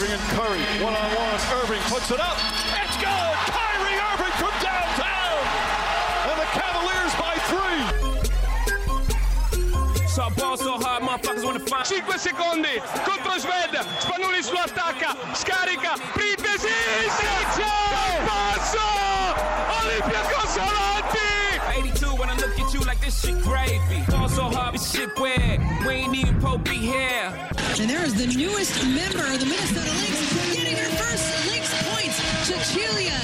Irving and Curry, one on one. Irving puts it up. It's good. Kyrie Irving from downtown. And the Cavaliers by three. So ball so hard, motherfuckers wanna find 5 secondi contro Sved, Spanulis lo attacca, scarica, Printesi, Sezio, passo, Olympiacos avanti! This shit gravy. Ball so hard, shit weird, we ain't even Pope be here. And there is the newest member of the Minnesota Lynx getting her first Lynx points, Cecilia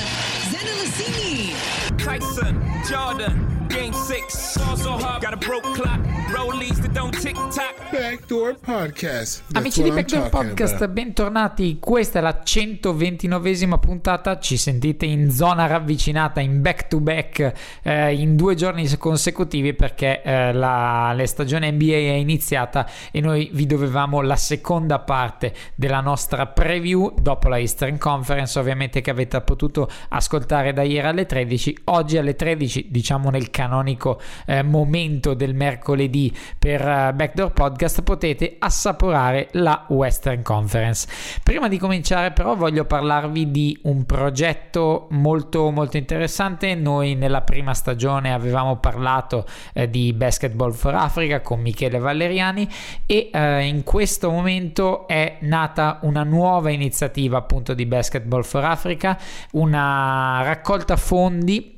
Zendelicini. Tyson, Jordan, game 6, ball so hard, got a broke clock, rollies that don't tick tock. Backdoor Podcast. That's Amici di Backdoor Podcast, about. bentornati. Questa è la 129esima puntata. Ci sentite in zona ravvicinata, in back to back, eh, in due giorni consecutivi perché eh, la, la stagione NBA è iniziata e noi vi dovevamo la seconda parte della nostra preview dopo la Eastern Conference, ovviamente che avete potuto ascoltare da ieri alle 13. Oggi alle 13, diciamo nel canonico eh, momento del mercoledì per eh, Backdoor Podcast, potete assaporare la Western Conference. Prima di cominciare, però, voglio parlarvi di un progetto molto, molto interessante. Noi nella prima stagione avevamo parlato eh, di Basketball for Africa con Michele Valeriani e eh, in questo momento è nata una nuova iniziativa appunto di Basketball for Africa, una raccolta fondi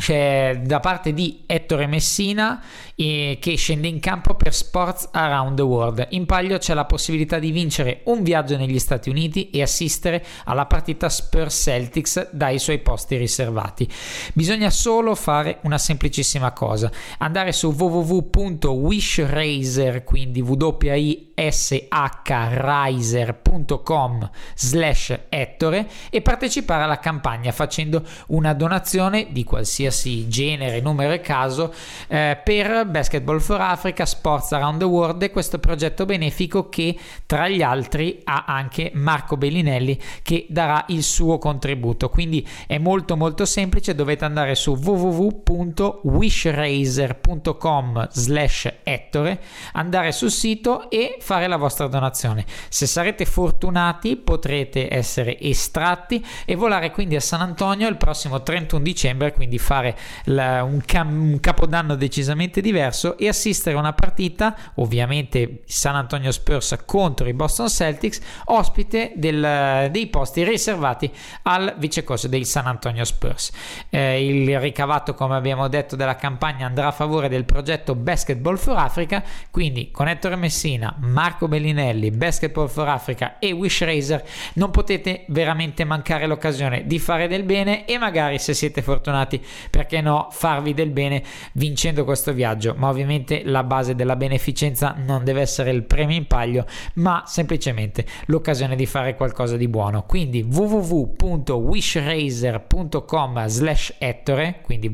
c'è da parte di Ettore Messina eh, che scende in campo per Sports Around the World. In palio c'è la possibilità di vincere un viaggio negli Stati Uniti e assistere alla partita Spurs Celtics dai suoi posti riservati. Bisogna solo fare una semplicissima cosa: andare su www.wishraiser, quindi wishriser.com slash ettore e partecipare alla campagna facendo una donazione di qualsiasi genere, numero e caso eh, per Basketball for Africa, Sports Around the World e questo progetto benefico che tra gli altri ha anche Marco Bellinelli che darà il suo contributo. Quindi è molto molto semplice, dovete andare su www.wishraiser.com slash ettore, andare sul sito e fare la vostra donazione. Se sarete fortunati potrete essere estratti e volare quindi a San Antonio il prossimo 31 dicembre, quindi fare la- un, cam- un capodanno decisamente diverso e assistere a una partita, ovviamente San Antonio Spurs contro i Boston Celtics, ospite del- dei posti riservati al vicecorso dei San Antonio Spurs. Eh, il ricavato, come abbiamo detto, della campagna andrà a favore del progetto Basketball for Africa, quindi con Ettore Messina, Marco Bellinelli, Basketball for Africa e Wish Razer non potete veramente mancare l'occasione di fare del bene e magari se siete fortunati, perché no, farvi del bene vincendo questo viaggio. Ma ovviamente la base della beneficenza non deve essere il premio in palio, ma semplicemente l'occasione di fare qualcosa di buono. Quindi www.wishrazer.com slash ettore, quindi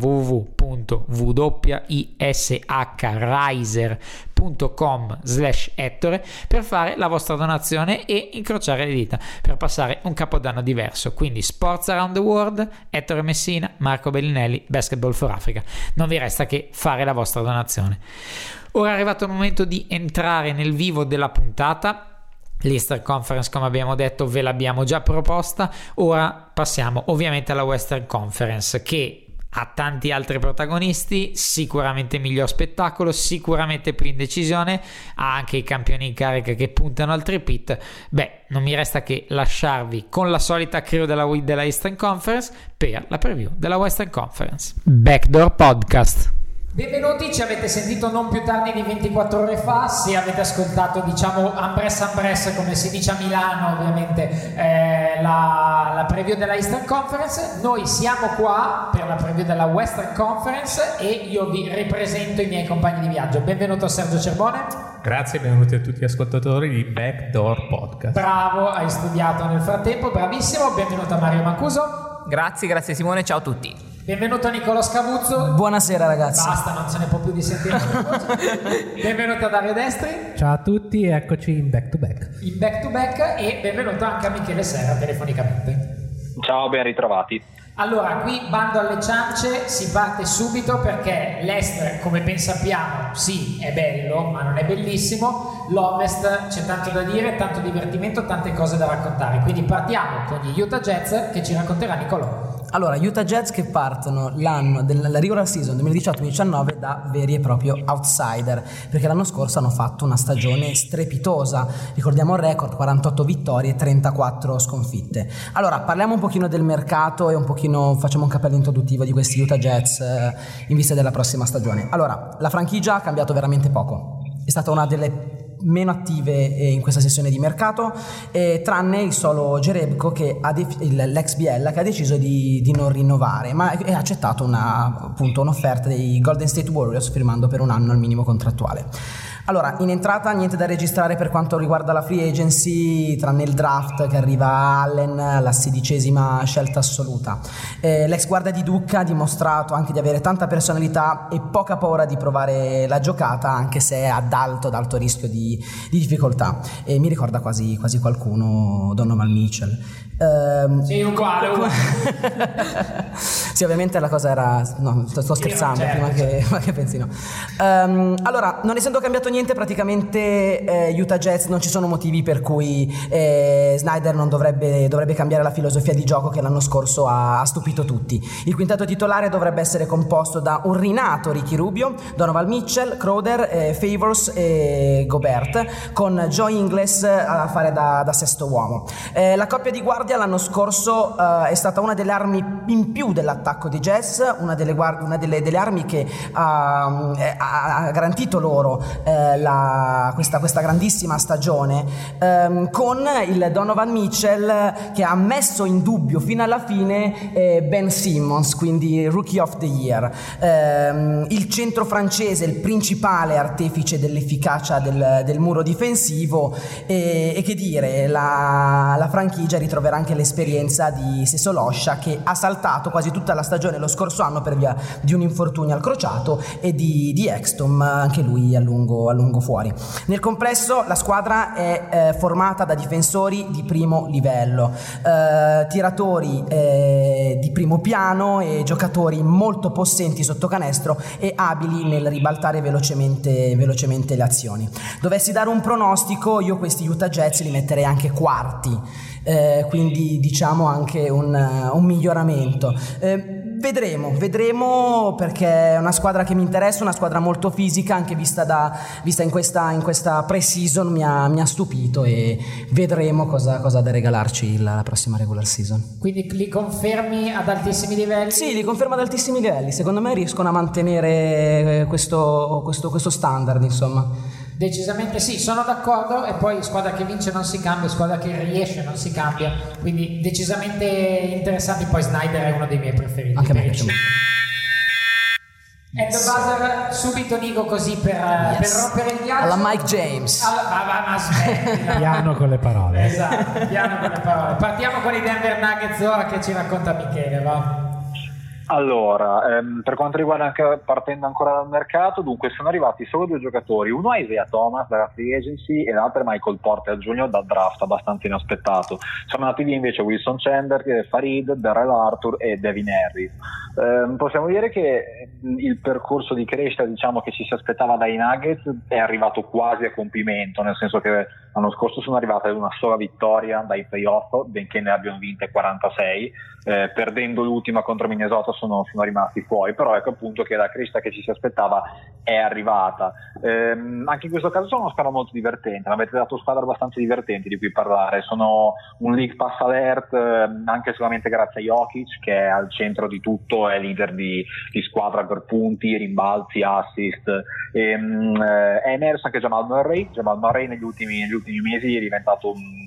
www.wishraiser.com slash ettore per fare la vostra donazione e incrociare le dita per passare un capodanno diverso. Quindi Sports Around the World, Ettore Messina, Marco Bellinelli, Basketball for Africa. Non vi resta che fare la vostra donazione. Ora è arrivato il momento di entrare nel vivo della puntata. L'Eastern Conference, come abbiamo detto, ve l'abbiamo già proposta. Ora passiamo ovviamente alla Western Conference, che ha tanti altri protagonisti, sicuramente miglior spettacolo, sicuramente più indecisione, ha anche i campioni in carica che puntano al tripit. Beh, non mi resta che lasciarvi con la solita crew della, della Eastern Conference per la preview della Western Conference. Backdoor Podcast. Benvenuti, ci avete sentito non più tardi di 24 ore fa, se avete ascoltato diciamo Ambress Ambress come si dice a Milano ovviamente eh, la, la preview della Eastern Conference, noi siamo qua per la preview della Western Conference e io vi ripresento i miei compagni di viaggio. Benvenuto Sergio Cerbone, Grazie benvenuti a tutti gli ascoltatori di Backdoor Podcast. bravo, hai studiato nel frattempo, bravissimo, benvenuto Mario Mancuso, Grazie, grazie Simone, ciao a tutti. Benvenuto Nicolo Scavuzzo, Buonasera ragazzi. basta, non se ne può più di sentire benvenuto a Dario Destri. Ciao a tutti, eccoci in back to back. in back to back e benvenuto anche a Michele Serra telefonicamente. Ciao, ben ritrovati. Allora, qui bando alle ciance, si parte subito perché l'Est, come ben sappiamo, sì, è bello, ma non è bellissimo. L'Ovest c'è tanto da dire, tanto divertimento, tante cose da raccontare. Quindi partiamo con gli Utah Jets che ci racconterà Nicolò. Allora, Utah Jets che partono l'anno della regular season 2018-2019 da veri e propri outsider, perché l'anno scorso hanno fatto una stagione strepitosa, ricordiamo il record, 48 vittorie e 34 sconfitte. Allora, parliamo un pochino del mercato e un pochino facciamo un cappello introduttivo di questi Utah Jets eh, in vista della prossima stagione. Allora, la franchigia ha cambiato veramente poco. È stata una delle meno attive eh, in questa sessione di mercato, eh, tranne il solo Gerebko che ha de- l'ex Biella che ha deciso di, di non rinnovare, ma ha accettato una, appunto, un'offerta dei Golden State Warriors firmando per un anno il minimo contrattuale. Allora, in entrata niente da registrare per quanto riguarda la free agency, tranne il draft che arriva a Allen alla sedicesima scelta assoluta. Eh, l'ex guardia di Ducca ha dimostrato anche di avere tanta personalità e poca paura di provare la giocata, anche se ad alto, ad alto rischio di, di difficoltà. E mi ricorda quasi, quasi qualcuno Donovan Mitchell. Um, sì, uguale, uguale. sì, ovviamente la cosa era... No, sto, scherzando, certo, prima certo. Che, prima che pensi no. Um, allora, non essendo cambiato niente, praticamente eh, Utah Jets non ci sono motivi per cui eh, Snyder non dovrebbe, dovrebbe, cambiare la filosofia di gioco che l'anno scorso ha, ha, stupito tutti. Il quintetto titolare dovrebbe essere composto da un rinato Ricky Rubio, Donovan Mitchell, Crowder, eh, Favors e Gobert, con Joe Ingles a fare da, da sesto uomo. Eh, la coppia di guardia l'anno scorso uh, è stata una delle armi in più dell'attacco di Jazz, una delle, guard- una delle, delle armi che uh, ha garantito loro uh, la, questa, questa, grandissima stagione, um, con il Donovan Mitchell che ha messo in dubbio fino alla fine eh, Ben Simmons, quindi Rookie of the Year. Um, il centro francese, il principale artefice dell'efficacia del, del muro difensivo e, e, che dire, la, la franchigia ritroverà anche l'esperienza di Sesoloscia che ha saltato quasi tutta la stagione lo scorso anno per via di un infortunio al crociato e di, di Extom, anche lui a lungo, a lungo, fuori. Nel complesso la squadra è eh, formata da difensori di primo livello, eh, tiratori eh, di primo piano e giocatori molto possenti sotto canestro e abili nel ribaltare velocemente, velocemente le azioni. Dovessi dare un pronostico, io questi Utah Jets li metterei anche quarti eh, quindi diciamo anche un, un miglioramento. Eh, vedremo, vedremo perché è una squadra che mi interessa, una squadra molto fisica, anche vista, da, vista in, questa, in questa pre-season mi ha, mi ha, stupito e vedremo cosa, cosa da regalarci la, la, prossima regular season. Quindi li confermi ad altissimi livelli? Sì, li confermo ad altissimi livelli, secondo me riescono a mantenere questo, questo, questo standard, insomma. Decisamente sì, sono d'accordo e poi squadra che vince non si cambia, squadra che riesce non si cambia, quindi decisamente interessanti, poi Snyder è uno dei miei preferiti. Anche me piace molto. The buzzer subito Nico così per, yes. per rompere il ghiaccio. Alla Mike James. Alla, ma, ma, ma smettila. piano con le parole. Esatto, piano con le parole. Partiamo con i Denver Nuggets ora che ci racconta Michele, va? Allora, ehm, per quanto riguarda anche partendo ancora dal mercato, dunque sono arrivati solo due giocatori, uno è Isaiah Thomas dalla free agency e l'altro è Michael Porter Jr. dal draft abbastanza inaspettato. Sono andati via invece Wilson Chandler, Farid, Darrell Arthur e Devin Harris. Eh, possiamo dire che il percorso di crescita diciamo, che ci si aspettava dai Nuggets è arrivato quasi a compimento, nel senso che l'anno scorso sono arrivati ad una sola vittoria dai playoff, benché ne abbiano vinte 46, eh, perdendo l'ultima contro Minnesota sono, sono, rimasti fuori, però ecco appunto che la crescita che ci si aspettava è arrivata. Eh, anche in questo caso sono una squadra molto divertente, mi avete dato squadre abbastanza divertenti di cui parlare, sono un League Pass Alert eh, anche solamente grazie a Jokic che è al centro di tutto, è leader di, di squadra per punti, rimbalzi, assist, e, ehm, è emerso anche Jamal Murray, Jamal Murray negli ultimi, negli ultimi mesi è diventato un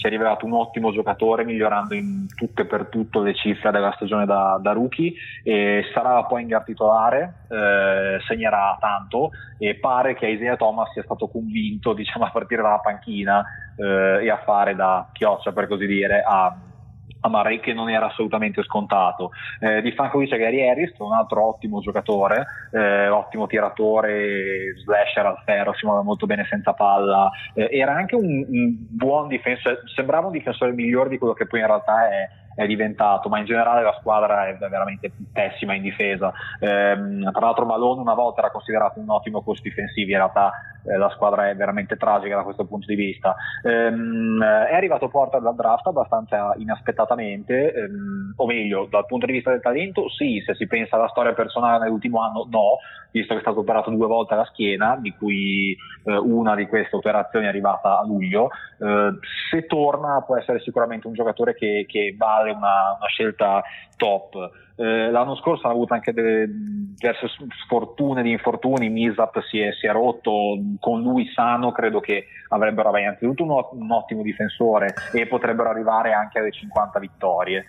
si è rivelato un ottimo giocatore migliorando in tutto e per tutto le cifre della stagione da, da rookie e sarà poi in titolare, eh, segnerà tanto e pare che Isaiah Thomas sia stato convinto diciamo, a partire dalla panchina eh, e a fare da chioccia per così dire a a Murray che non era assolutamente scontato. Eh, di fianco c'è Gary Harris, un altro ottimo giocatore, eh, ottimo tiratore, slasher al ferro, si muove molto bene senza palla, eh, era anche un, un, buon difensore, sembrava un difensore migliore di quello che poi in realtà è, è diventato, ma in generale la squadra è veramente pessima in difesa. Ehm, tra l'altro Malone una volta era considerato un ottimo coach difensivo, in realtà eh, la squadra è veramente tragica da questo punto di vista. Ehm, è arrivato Porter dal draft abbastanza inaspettatamente, ehm, o meglio, dal punto di vista del talento, sì, se si pensa alla storia personale nell'ultimo anno, no, visto che è stato operato due volte alla schiena, di cui eh, una di queste operazioni è arrivata a luglio. Eh, se torna può essere sicuramente un giocatore che, che vale una, una scelta top. Eh, l'anno scorso hanno avuto anche delle diverse sfortune di infortuni, Misap si è, si è, rotto, con lui sano credo che avrebbero innanzitutto un, un ottimo difensore e potrebbero arrivare anche alle 50 vittorie.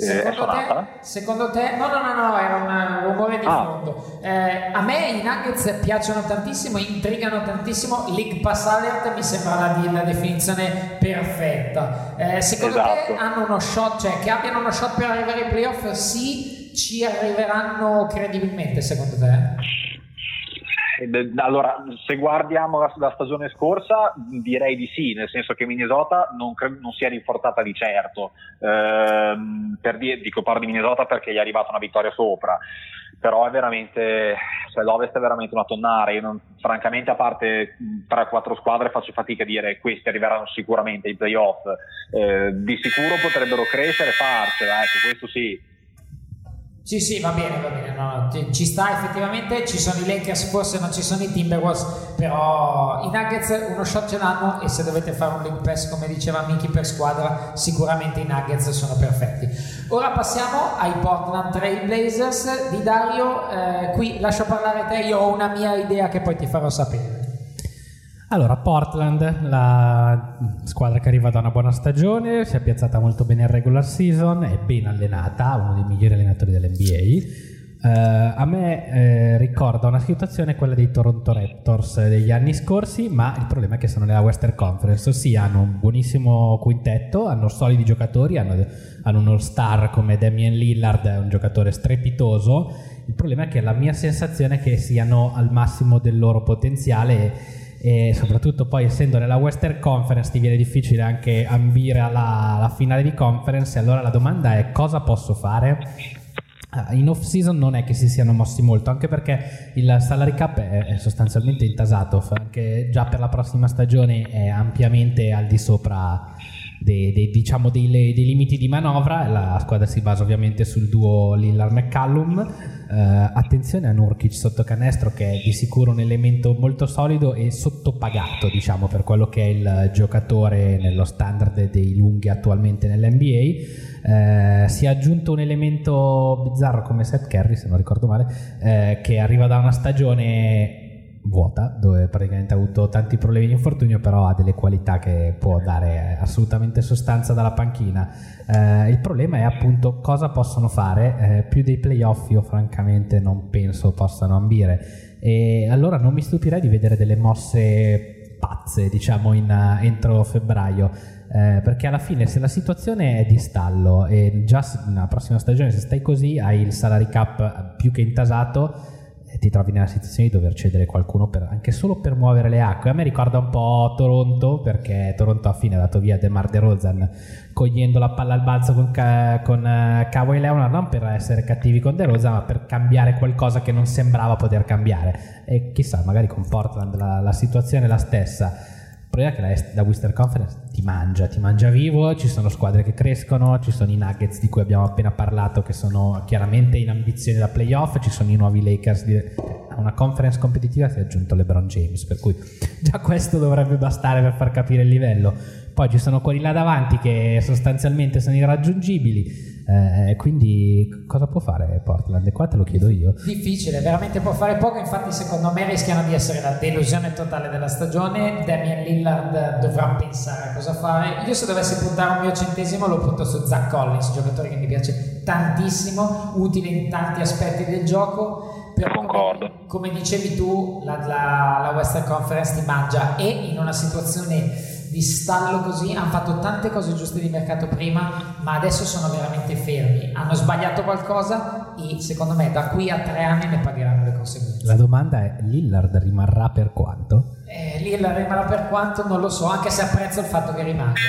Eh, secondo, te, secondo, te, no, no, no, no, era un rumore di ah. fondo. Eh, a me i Nuggets piacciono tantissimo, intrigano tantissimo. League Pass Alert mi sembra la, la definizione perfetta. Eh, secondo esatto. te hanno uno shot, cioè che abbiano uno shot per arrivare ai playoff? Sì, ci arriveranno credibilmente, secondo te? Allora, se guardiamo la, la, stagione scorsa, direi di sì, nel senso che Minnesota non, cre- non si è rinforzata di certo. Ehm, per dire, dico parlo di Minnesota perché gli è arrivata una vittoria sopra, però è veramente, cioè l'Ovest è veramente una tonnara. Io non, francamente, a parte 3-4 squadre, faccio fatica a dire questi arriveranno sicuramente ai playoff. Eh, di sicuro potrebbero crescere e farcela, ecco, questo sì sì, sì, va bene, va bene, no, ci sta effettivamente, ci sono i Lakers, forse non ci sono i Timberwolves, però i Nuggets uno shot ce l'hanno e se dovete fare un link pass come diceva Miki per squadra, sicuramente i Nuggets sono perfetti. Ora passiamo ai Portland Trail Blazers di Dario, eh, qui lascio parlare te, io ho una mia idea che poi ti farò sapere. Allora, Portland, la squadra che arriva da una buona stagione, si è piazzata molto bene in regular season, è ben allenata, uno dei migliori allenatori dell'NBA. Uh, eh, a me eh, ricorda una situazione quella dei Toronto Raptors degli anni scorsi, ma il problema è che sono nella Western Conference, ossia hanno un buonissimo quintetto, hanno solidi giocatori, hanno, hanno un all-star come Damien Lillard, un giocatore strepitoso. Il problema è che la mia sensazione è che siano al massimo del loro potenziale e soprattutto poi essendo nella Western Conference ti viene difficile anche ambire alla, alla finale di conference e allora la domanda è cosa posso fare? Ah, in off season non è che si siano mossi molto, anche perché il salary cap è, sostanzialmente intasato, anche già per la prossima stagione è ampiamente al di sopra dei, dei, diciamo dei, dei, limiti di manovra. La squadra si basa ovviamente sul duo Lillard-McCallum. Uh, attenzione a Nurkic sotto canestro che è di sicuro un elemento molto solido e sottopagato diciamo per quello che è il giocatore nello standard dei lunghi attualmente nell'NBA uh, si è aggiunto un elemento bizzarro come Seth Curry se non ricordo male uh, che arriva da una stagione vuota, dove praticamente ha avuto tanti problemi di infortunio, però ha delle qualità che può dare assolutamente sostanza dalla panchina. Eh, il problema è appunto cosa possono fare, eh, più dei playoff io francamente non penso possano ambire e allora non mi stupirei di vedere delle mosse pazze, diciamo, in, uh, entro febbraio. Eh, perché alla fine se la situazione è di stallo e già nella prossima stagione se stai così hai il salary cap più che intasato ti trovi nella situazione di dover cedere qualcuno per, anche solo per muovere le acque. A me ricorda un po' Toronto, perché Toronto a fine ha dato via DeMar DeRozan cogliendo la palla al balzo con, con uh, Kawhi Leonard, non per essere cattivi con DeRozan, ma per cambiare qualcosa che non sembrava poter cambiare. E chissà, magari con Portland la, la situazione è la stessa il problema è che la, la Western Conference ti mangia, ti mangia vivo, ci sono squadre che crescono, ci sono i Nuggets di cui abbiamo appena parlato che sono chiaramente in ambizione da playoff, ci sono i nuovi Lakers. Di, a una conference competitiva si è aggiunto LeBron James, per cui già questo dovrebbe bastare per far capire il livello. Poi ci sono quelli là davanti che sostanzialmente sono irraggiungibili. Eh, quindi cosa può fare Portland? E qua te lo chiedo io. Difficile, veramente può fare poco, infatti secondo me rischiano di essere la delusione totale della stagione. Damian Lillard dovrà pensare a cosa fare. Io se dovessi puntare un mio centesimo lo punto su Zach Collins, giocatore che mi piace tantissimo, utile in tanti aspetti del gioco. Come, come dicevi tu, la, la, la Western Conference ti mangia e in una situazione di stallo così, hanno fatto tante cose giuste di mercato prima, ma adesso sono veramente fermi. Hanno sbagliato qualcosa e secondo me da qui a tre anni ne pagheranno le conseguenze. La domanda è: Lillard rimarrà per quanto? Eh, Lillard rimarrà per quanto? Non lo so, anche se apprezzo il fatto che rimanga.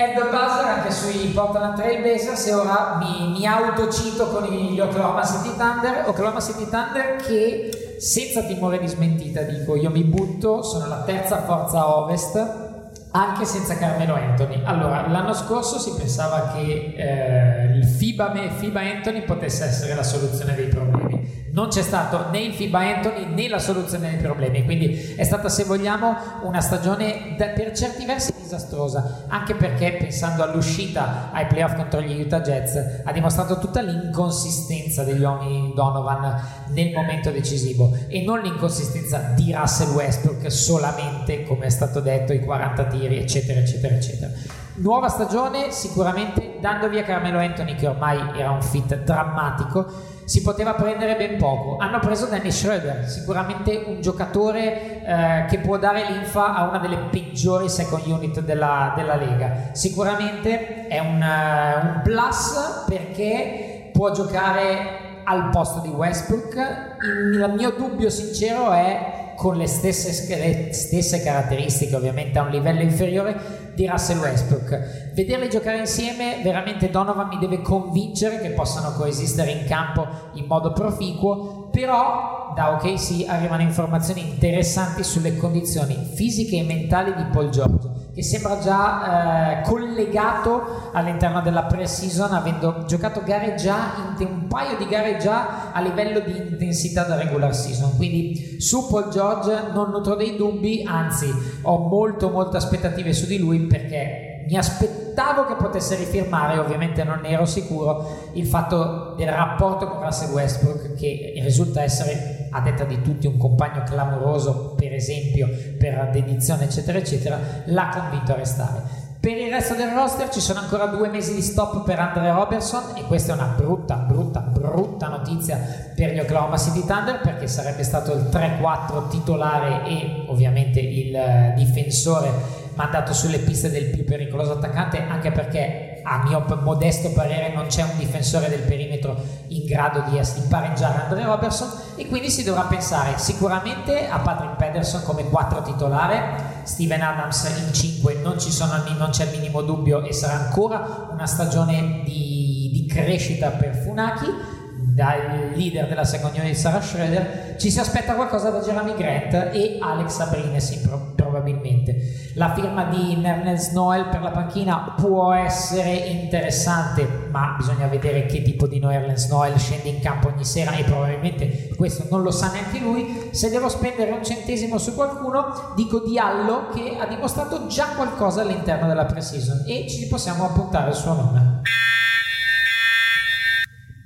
Ed the buzzer anche sui Portland Trail Blazers e ora mi, mi autocito con gli Oklahoma City Thunder Oklahoma City Thunder che senza timore di smentita dico io mi butto sono la terza forza ovest anche senza Carmelo Anthony. Allora, l'anno scorso si pensava che eh, il FIBA, FIBA Anthony potesse essere la soluzione dei problemi. Non c'è stato né il FIBA Anthony né la soluzione dei problemi, quindi è stata, se vogliamo, una stagione da, per certi versi disastrosa, anche perché pensando all'uscita ai playoff contro gli Utah Jets ha dimostrato tutta l'inconsistenza degli uomini Donovan nel momento decisivo e non l'inconsistenza di Russell Westbrook solamente, come è stato detto, i 40 tiri, eccetera, eccetera, eccetera. Nuova stagione, sicuramente dando via Carmelo Anthony, che ormai era un fit drammatico, si poteva prendere ben poco. Hanno preso Danny Schroeder, sicuramente un giocatore eh, che può dare l'infa a una delle peggiori second unit della, della Lega. Sicuramente è un, uh, un plus perché può giocare al posto di Westbrook. Il, il mio dubbio sincero è con le stesse, le stesse, caratteristiche, ovviamente a un livello inferiore, di Russell Westbrook. Vederli giocare insieme, veramente Donovan mi deve convincere che possano coesistere in campo in modo proficuo, però da OKC arrivano informazioni interessanti sulle condizioni fisiche e mentali di Paul George che sembra già eh, collegato all'interno della pre-season avendo giocato gare già un paio di gare già a livello di intensità da regular season. Quindi su Paul George non nutro dei dubbi anzi ho molto molte aspettative su di lui perché mi aspettavo che potesse rifirmare, ovviamente non ne ero sicuro, il fatto del rapporto con Russell Westbrook che risulta essere, a detta di tutti, un compagno clamoroso, per esempio, per dedizione, eccetera, eccetera, l'ha convinto a restare. Per il resto del roster ci sono ancora due mesi di stop per Andre Robertson e questa è una brutta, brutta, brutta notizia per gli Oklahoma City Thunder perché sarebbe stato il 3-4 titolare e ovviamente il eh, difensore mandato sulle piste del più pericoloso attaccante anche perché a mio modesto parere non c'è un difensore del perimetro in grado di, di pareggiare Andre Robertson e quindi si dovrà pensare sicuramente a Patrick Pederson come 4 titolare Steven Adams in 5 non, sono, non c'è il minimo dubbio e sarà ancora una stagione di, di crescita per Funaki dal leader della seconda di Sarah Schroeder, ci si aspetta qualcosa da Jeremy Grant e Alex Abrines probabilmente. La firma di Nernes Noel per la panchina può essere interessante, ma bisogna vedere che tipo di Nernes Noel scende in campo ogni sera e probabilmente questo non lo sa neanche lui. Se devo spendere un centesimo su qualcuno, dico Diallo che ha dimostrato già qualcosa all'interno della pre-season e ci possiamo appuntare il suo nome.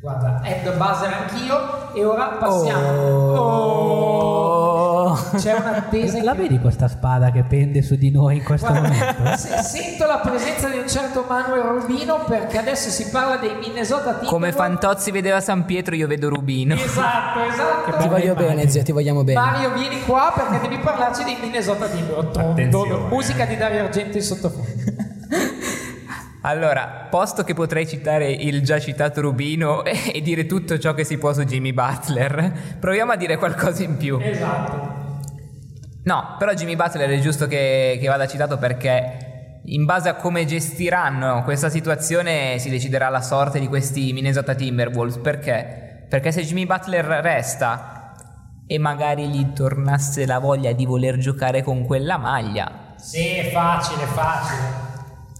Guarda, the buzzer anch'io e ora passiamo. Oh. Oh. C'è un'attesa. La vedi questa spada che pende su di noi in questo Guarda, momento? se- sento la presenza di un certo Manuel Rubino perché adesso si parla dei Minnesota Timberwolves. Come Fantozzi vedeva San Pietro, io vedo Rubino. Esatto, esatto. Ti voglio bene, zio, ti vogliamo bene. Mario, vieni qua perché devi parlarci dei Minnesota Timberwolves. Musica di Dario Argento in sottofondo. Allora, posto che potrei citare il già citato Rubino e dire tutto ciò che si può su Jimmy Butler, proviamo a dire qualcosa in più. Esatto. No, però Jimmy Butler è giusto che, che vada citato perché in base a come gestiranno questa situazione si deciderà la sorte di questi Minnesota Timberwolves. Perché? Perché se Jimmy Butler resta e magari gli tornasse la voglia di voler giocare con quella maglia, Sì, è facile, facile.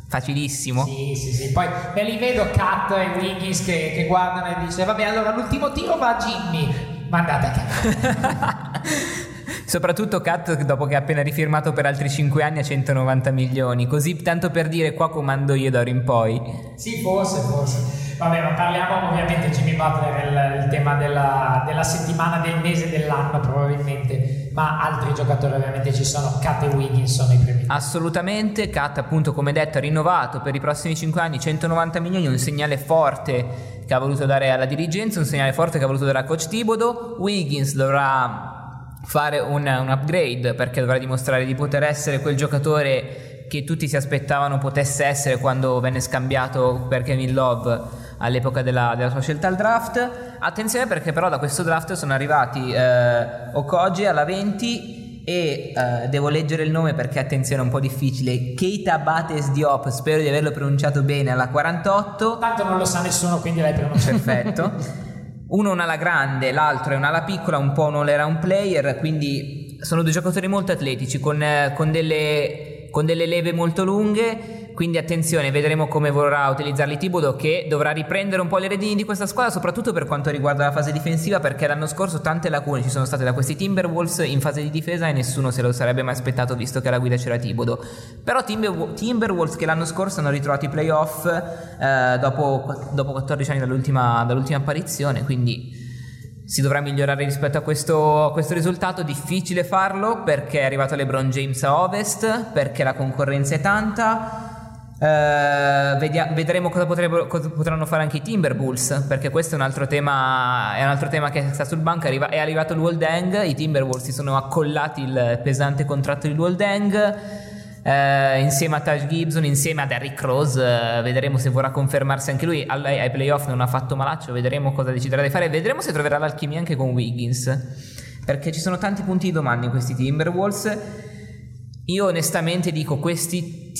Facilissimo. Sì, sì, sì. Poi me li vedo Kat e Wiggins che, che guardano e dice vabbè allora l'ultimo tiro va a Jimmy. Mandate a casa. Soprattutto Kat dopo che ha appena rifirmato per altri 5 anni a 190 milioni, così tanto per dire qua comando io d'ora in poi. Sì, forse, forse. Vabbè, ma parliamo ovviamente Jimmy Butler è il, il tema della, della settimana, del mese, dell'anno probabilmente, ma altri giocatori ovviamente ci sono, Kat e Wiggins sono i primi. Assolutamente, Kat appunto come detto ha rinnovato per i prossimi 5 anni. 190 milioni, un segnale forte che ha voluto dare alla dirigenza, un segnale forte che ha voluto dare a coach Thibodeau, Wiggins dovrà fare un, un upgrade perché dovrà dimostrare di poter essere quel giocatore che tutti si aspettavano potesse essere quando venne scambiato per Kevin Love all'epoca della, della sua scelta al draft. Attenzione perché però da questo draft sono arrivati eh, Okoji alla 20 e eh, devo leggere il nome perché attenzione è un po' difficile Keita Bates Diop spero di averlo pronunciato bene alla 48 Tanto non lo sa nessuno, quindi l'hai pronunciato. perfetto uno è un'ala grande l'altro è un'ala piccola un po' un all around player quindi sono due giocatori molto atletici con, eh, con delle, con delle leve molto lunghe quindi attenzione, vedremo come vorrà utilizzarli Tibodo che dovrà riprendere un po' le redini di questa squadra, soprattutto per quanto riguarda la fase difensiva, perché l'anno scorso tante lacune ci sono state da questi Timberwolves in fase di difesa e nessuno se lo sarebbe mai aspettato visto che alla guida c'era Tibodo. Però Timber- Timberwolves che l'anno scorso hanno ritrovato i playoff eh, dopo, dopo 14 anni dall'ultima, dall'ultima apparizione, quindi si dovrà migliorare rispetto a questo, a questo, risultato. Difficile farlo perché è arrivato LeBron James a ovest, perché la concorrenza è tanta. Uh, vedia- vedremo cosa, cosa, potranno fare anche i Timberwolves perché questo è un altro tema, un altro tema che sta sul banco Arriva- è arrivato il Waldeng i Timberwolves si sono accollati il pesante contratto di Waldeng uh, insieme a Taj Gibson insieme a Derrick Rose uh, vedremo se vorrà confermarsi anche lui All- ai playoff non ha fatto malaccio vedremo cosa deciderà di fare vedremo se troverà l'alchimia anche con Wiggins perché ci sono tanti punti di domanda in questi Timberwolves io onestamente dico questi,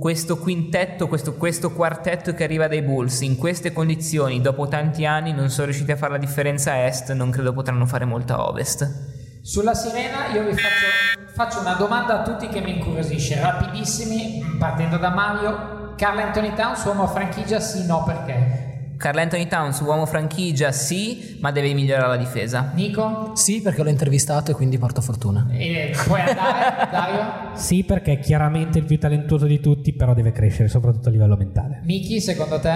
questo quintetto, questo, questo, quartetto che arriva dai Bulls in queste condizioni, dopo tanti anni non sono riusciti a fare la differenza a est, non credo potranno fare molta a ovest. Sulla Sirena io vi faccio, faccio una domanda a tutti che mi incuriosisce, rapidissimi, partendo da Mario. Carl Anthony Towns, uomo franchigia, sì, no, perché? Carl Anthony Towns, uomo franchigia, sì, ma deve migliorare la difesa. Nico? Sì, perché l'ho intervistato e quindi porto fortuna. E puoi andare, Dario? Sì, perché è chiaramente il più talentuoso di tutti, però deve crescere, soprattutto a livello mentale. Miki, secondo te?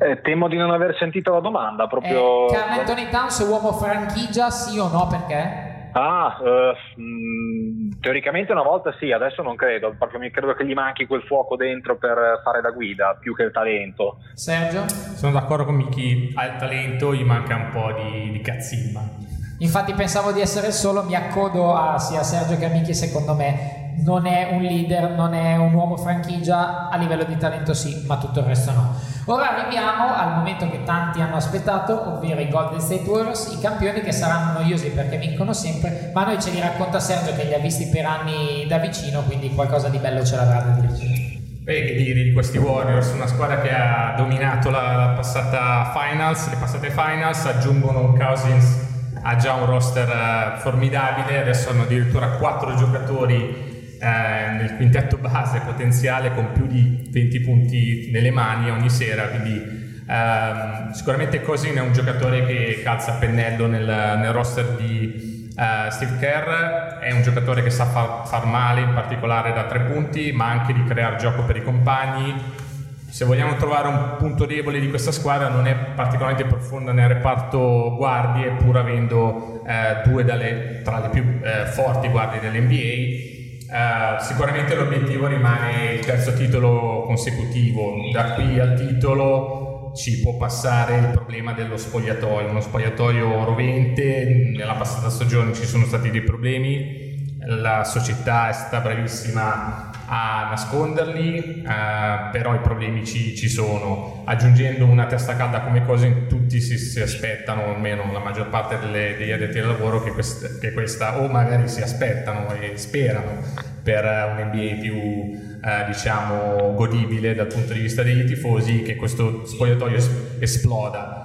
Eh, temo di non aver sentito la domanda, proprio... Eh, Carl Anthony Towns, uomo franchigia, sì o no, perché? Ah, uh, mh, teoricamente una volta sì, adesso non credo, perché mi credo che gli manchi quel fuoco dentro per fare da guida, più che il talento. Sergio? Sono d'accordo con Miki, ha il talento, gli manca un po' di, di cazzimma. Infatti pensavo di essere solo, mi accodo a sia Sergio che a Miki, secondo me non è un leader, non è un uomo franchigia, a livello di talento sì, ma tutto il resto no. Ora arriviamo al momento che tanti hanno aspettato, ovvero i Golden State Warriors, i campioni che saranno noiosi perché vincono sempre, ma noi ce li racconta Sergio che li ha visti per anni da vicino, quindi qualcosa di bello ce l'avrà da dirci. Beh, che dire di questi Warriors, una squadra che ha dominato la, la passata finals, le passate finals, aggiungono un Cousins, ha già un roster uh, formidabile, adesso hanno addirittura quattro giocatori eh, nel quintetto base potenziale con più di 20 punti nelle mani ogni sera, quindi ehm, sicuramente Cosin è un giocatore che calza a pennello nel, nel roster di uh, Steve Kerr, è un giocatore che sa far, far male in particolare da tre punti, ma anche di creare gioco per i compagni, se vogliamo trovare un punto debole di questa squadra non è particolarmente profonda nel reparto guardie pur avendo eh, due dalle, tra le più eh, forti guardie dell'NBA Uh, sicuramente l'obiettivo rimane il terzo titolo consecutivo, da qui al titolo ci può passare il problema dello spogliatoio, uno spogliatoio rovente, nella passata stagione ci sono stati dei problemi, la società è stata bravissima a nasconderli, uh, però i problemi ci, ci, sono. Aggiungendo una testa calda come cosa, tutti si, si, aspettano, almeno la maggior parte delle, degli addetti al lavoro, che, quest, che, questa, o magari si aspettano e sperano per un NBA più uh, diciamo godibile dal punto di vista degli tifosi, che questo spogliatoio esploda.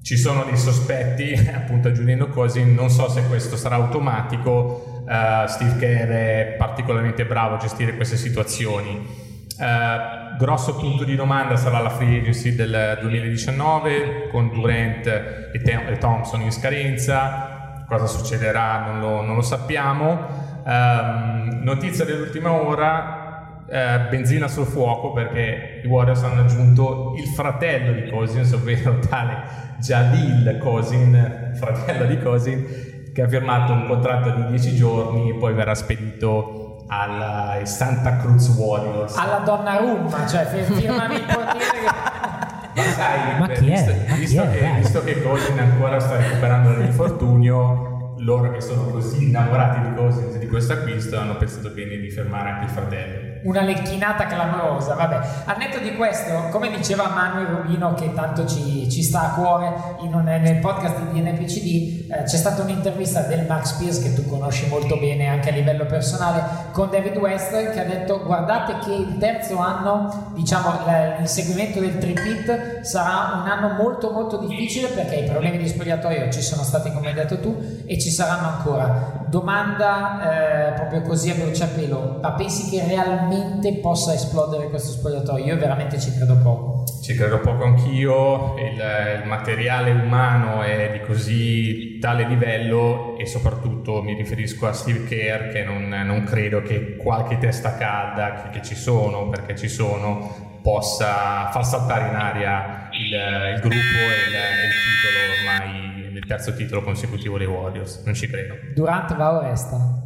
Ci sono dei sospetti, appunto aggiungendo cose, non so se questo sarà automatico, Uh, Steve Kerr è particolarmente bravo a gestire queste situazioni. Uh, grosso punto di domanda sarà la free agency del 2019 con Durant e, Te- e Thompson in scadenza. Cosa succederà non lo, non lo sappiamo. Um, notizia dell'ultima ora, uh, benzina sul fuoco perché i Warriors hanno aggiunto il fratello di Cousins, ovvero tale Jalil Cousin, fratello di Cousin, che ha firmato un contratto di 10 giorni e poi verrà spedito alla Santa Cruz Warriors. Alla donna Rumma, cioè firmami il potere. Ma sai, Ma chi visto, è? Ma visto chi è? che, Dai. visto che Colin ancora sta recuperando dall'infortunio, loro che sono così innamorati di Cousins e di questo acquisto hanno pensato bene di fermare anche il fratello. Una lecchinata clamorosa. Vabbè, al netto di questo, come diceva Manuel Rubino, che tanto ci, ci sta a cuore un, nel podcast di DNPCD, eh, c'è stata un'intervista del Max Pierce che tu conosci molto bene anche a livello personale con David West che ha detto guardate che il terzo anno, diciamo l'inseguimento del tripit sarà un anno molto molto difficile perché i problemi di spogliatoio ci sono stati come hai detto tu e ci saranno ancora. Domanda eh, proprio così a bruciapelo, ma pensi che realmente possa esplodere questo spogliatoio? Io veramente ci credo poco. Ci credo poco anch'io, il, il materiale umano è di così tale livello e soprattutto mi riferisco a Steve Kerr che non, non credo che qualche testa calda che, che, ci sono, perché ci sono, possa far saltare in aria il, il gruppo e il, il titolo ormai, il terzo titolo consecutivo dei Warriors, non ci credo. Durant va o resta?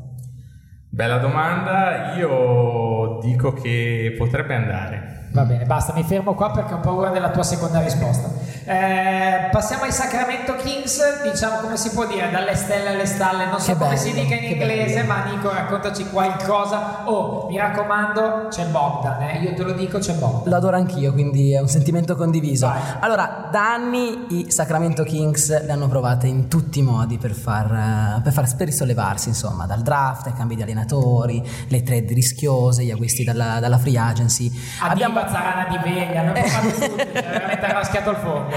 Bella domanda, io dico che potrebbe andare. Va bene, basta, mi fermo qua perché ho paura della tua seconda risposta. Eh, passiamo ai Sacramento Kings, diciamo come si può dire, dalle stelle alle stalle, non so che come bello, si dica in inglese, bello. ma Nico raccontaci qualcosa. Oh, mi raccomando, c'è Bogdan, eh? io te lo dico, c'è Bogdan. Lo adoro anch'io, quindi è un sentimento condiviso. Vai. Allora, da anni i Sacramento Kings le hanno provate in tutti i modi per far, per, far, per risollevarsi, insomma, dal draft ai cambi di allenatori, le trade rischiose, gli acquisti dalla, dalla free agency. Abbiamo Zarana di Veglia, hanno provato tutti, cioè veramente raschiato il fondo.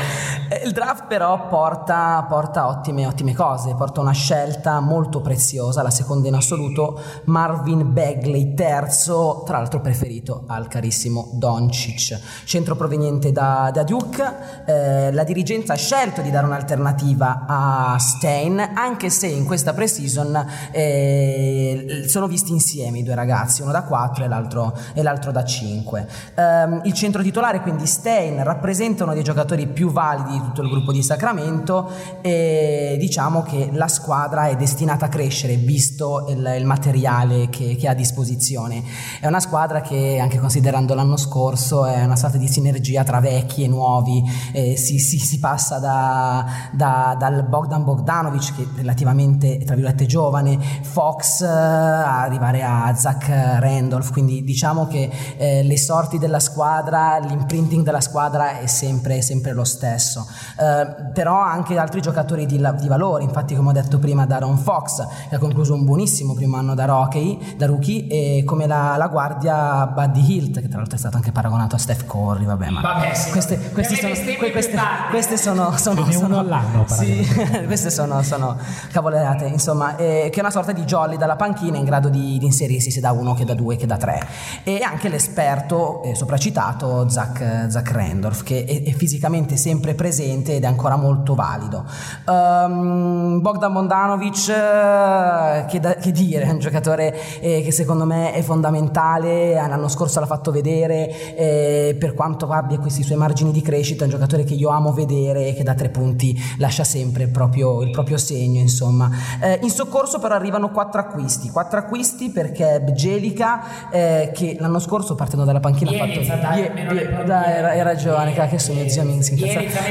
Eh, il draft però porta, porta ottime, ottime, cose, porta una scelta molto preziosa, la seconda in assoluto, Marvin Bagley, terzo, tra l'altro preferito al carissimo Doncic, centro proveniente da, da Duke, eh, la dirigenza ha scelto di dare un'alternativa a Stein, anche se in questa pre-season eh, sono visti insieme i due ragazzi, uno da 4 e l'altro, e l'altro da 5. Eh, ehm, il centro titolare, quindi Stein, rappresenta uno dei giocatori più validi di tutto il gruppo di Sacramento e diciamo che la squadra è destinata a crescere visto il, il materiale che, che, ha a disposizione. È una squadra che, anche considerando l'anno scorso, è una sorta di sinergia tra vecchi e nuovi, eh, si, si, si, passa da, da, dal Bogdan Bogdanovic, che è relativamente, tra virgolette, giovane, Fox, a arrivare a Zach Randolph, quindi diciamo che eh, le sorti della squadra squadra, l'imprinting della squadra è sempre, sempre lo stesso. Eh, però anche altri giocatori di, di, valore, infatti come ho detto prima Daron Fox, che ha concluso un buonissimo primo anno da rookie, da rookie e come la, la, guardia Buddy Hilt, che tra l'altro è stato anche paragonato a Steph Curry, vabbè, ma vabbè, sì. queste, queste, sono, que, queste, queste sono, sono, sono, sono all'anno, sì, queste sono, sono cavolerate, insomma, eh, che è una sorta di jolly dalla panchina in grado di, di inserirsi sia da uno che da due che da tre. E anche l'esperto, eh, soprattutto citato Zach, Zach Randolph, che è, è, fisicamente sempre presente ed è ancora molto valido. Um, Bogdan Bondanovic, eh, che, da, che, dire, è un giocatore eh, che secondo me è fondamentale, l'anno scorso l'ha fatto vedere, eh, per quanto abbia questi suoi margini di crescita, è un giocatore che io amo vedere e che da tre punti lascia sempre il proprio, il proprio segno, insomma. Eh, in soccorso però arrivano quattro acquisti, quattro acquisti perché Bgelica, eh, che l'anno scorso partendo dalla panchina ha fatto dai, Bie, Bie, dai era, hai ragione, cacchio sono zio Minsk. Bielizza,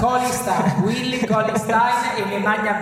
Colista, Willy, Colistein e le magna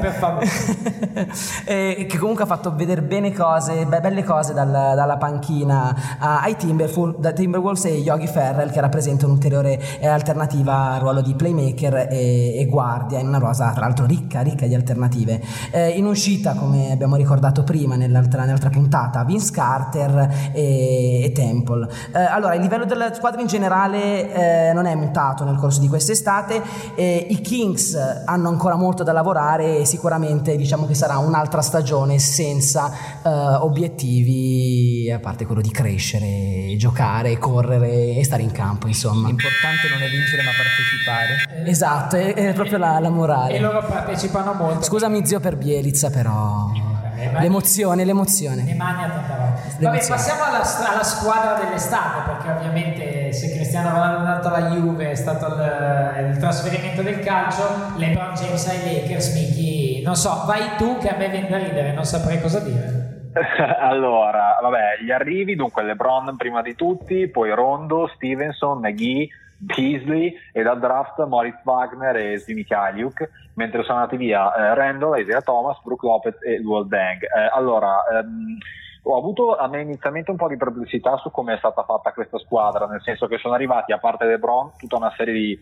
per favore. e, che comunque ha fatto vedere bene cose, beh, belle cose dalla, dalla panchina ai Timberwolves e Yogi Ferrell che rappresenta un'ulteriore eh, alternativa al ruolo di playmaker e, e, guardia in una rosa tra l'altro ricca, ricca di alternative. Eh, in uscita, come abbiamo ricordato prima nell'altra, nell'altra puntata, Vince Carter e, e Temple. Eh, allora, il livello della squadra in generale eh, non è mutato nel corso di quest'estate, eh, i Kings hanno ancora molto da lavorare e sicuramente diciamo che sarà un'altra stagione senza eh, obiettivi, a parte quello di crescere, giocare, correre e stare in campo, insomma. L'importante non è vincere ma partecipare. Esatto, è, è proprio la, la morale. E loro partecipano molto. Scusami zio per Bielizza però... L'emozione, l'emozione. Ne mangia tanta roba. Vabbè, passiamo alla, alla, squadra dell'estate, perché ovviamente se Cristiano Ronaldo è andato alla Juve, è stato il, il trasferimento del calcio, LeBron James ai Lakers, Mickey, non so, vai tu che a me viene da ridere, non saprei cosa dire. allora, vabbè, gli arrivi, dunque LeBron prima di tutti, poi Rondo, Stevenson, McGee, Beasley e dal draft Moritz Wagner e Kaliuk, mentre sono andati via eh, Randall, Isaiah Thomas, Brooke Lopez e Luol Deng. Eh, allora, ehm, ho avuto a me inizialmente un po' di perplessità su come è stata fatta questa squadra, nel senso che sono arrivati, a parte LeBron, tutta una serie di,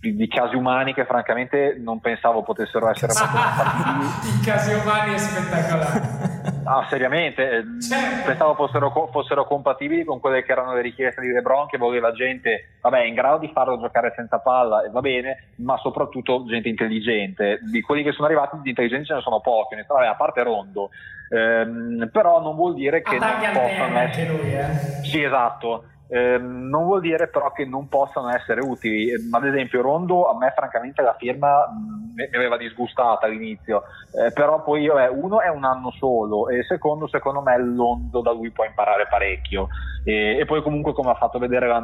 di, di casi umani che francamente non pensavo potessero essere. I casi umani è spettacolare. Ah, seriamente, eh, Certo. pensavo fossero, fossero compatibili con quelle che erano le richieste di LeBron, che voleva gente, vabbè, in grado di farlo giocare senza palla, e va bene, ma soprattutto gente intelligente. Di quelli che sono arrivati di intelligenti ce ne sono pochi, vabbè, a parte Rondo. Ehm, però non vuol dire che non Attacchi al possano essere... lui, eh. Sì, esatto. Ehm, non vuol dire però che non possano essere utili. Ehm, Ad esempio, Rondo a me, francamente, la firma mh, mi mi aveva disgustata all'inizio, Eh, però poi vabbè, uno è un anno solo e secondo, secondo me, Londo da lui può imparare parecchio. E, e poi, comunque, come ha fatto vedere la-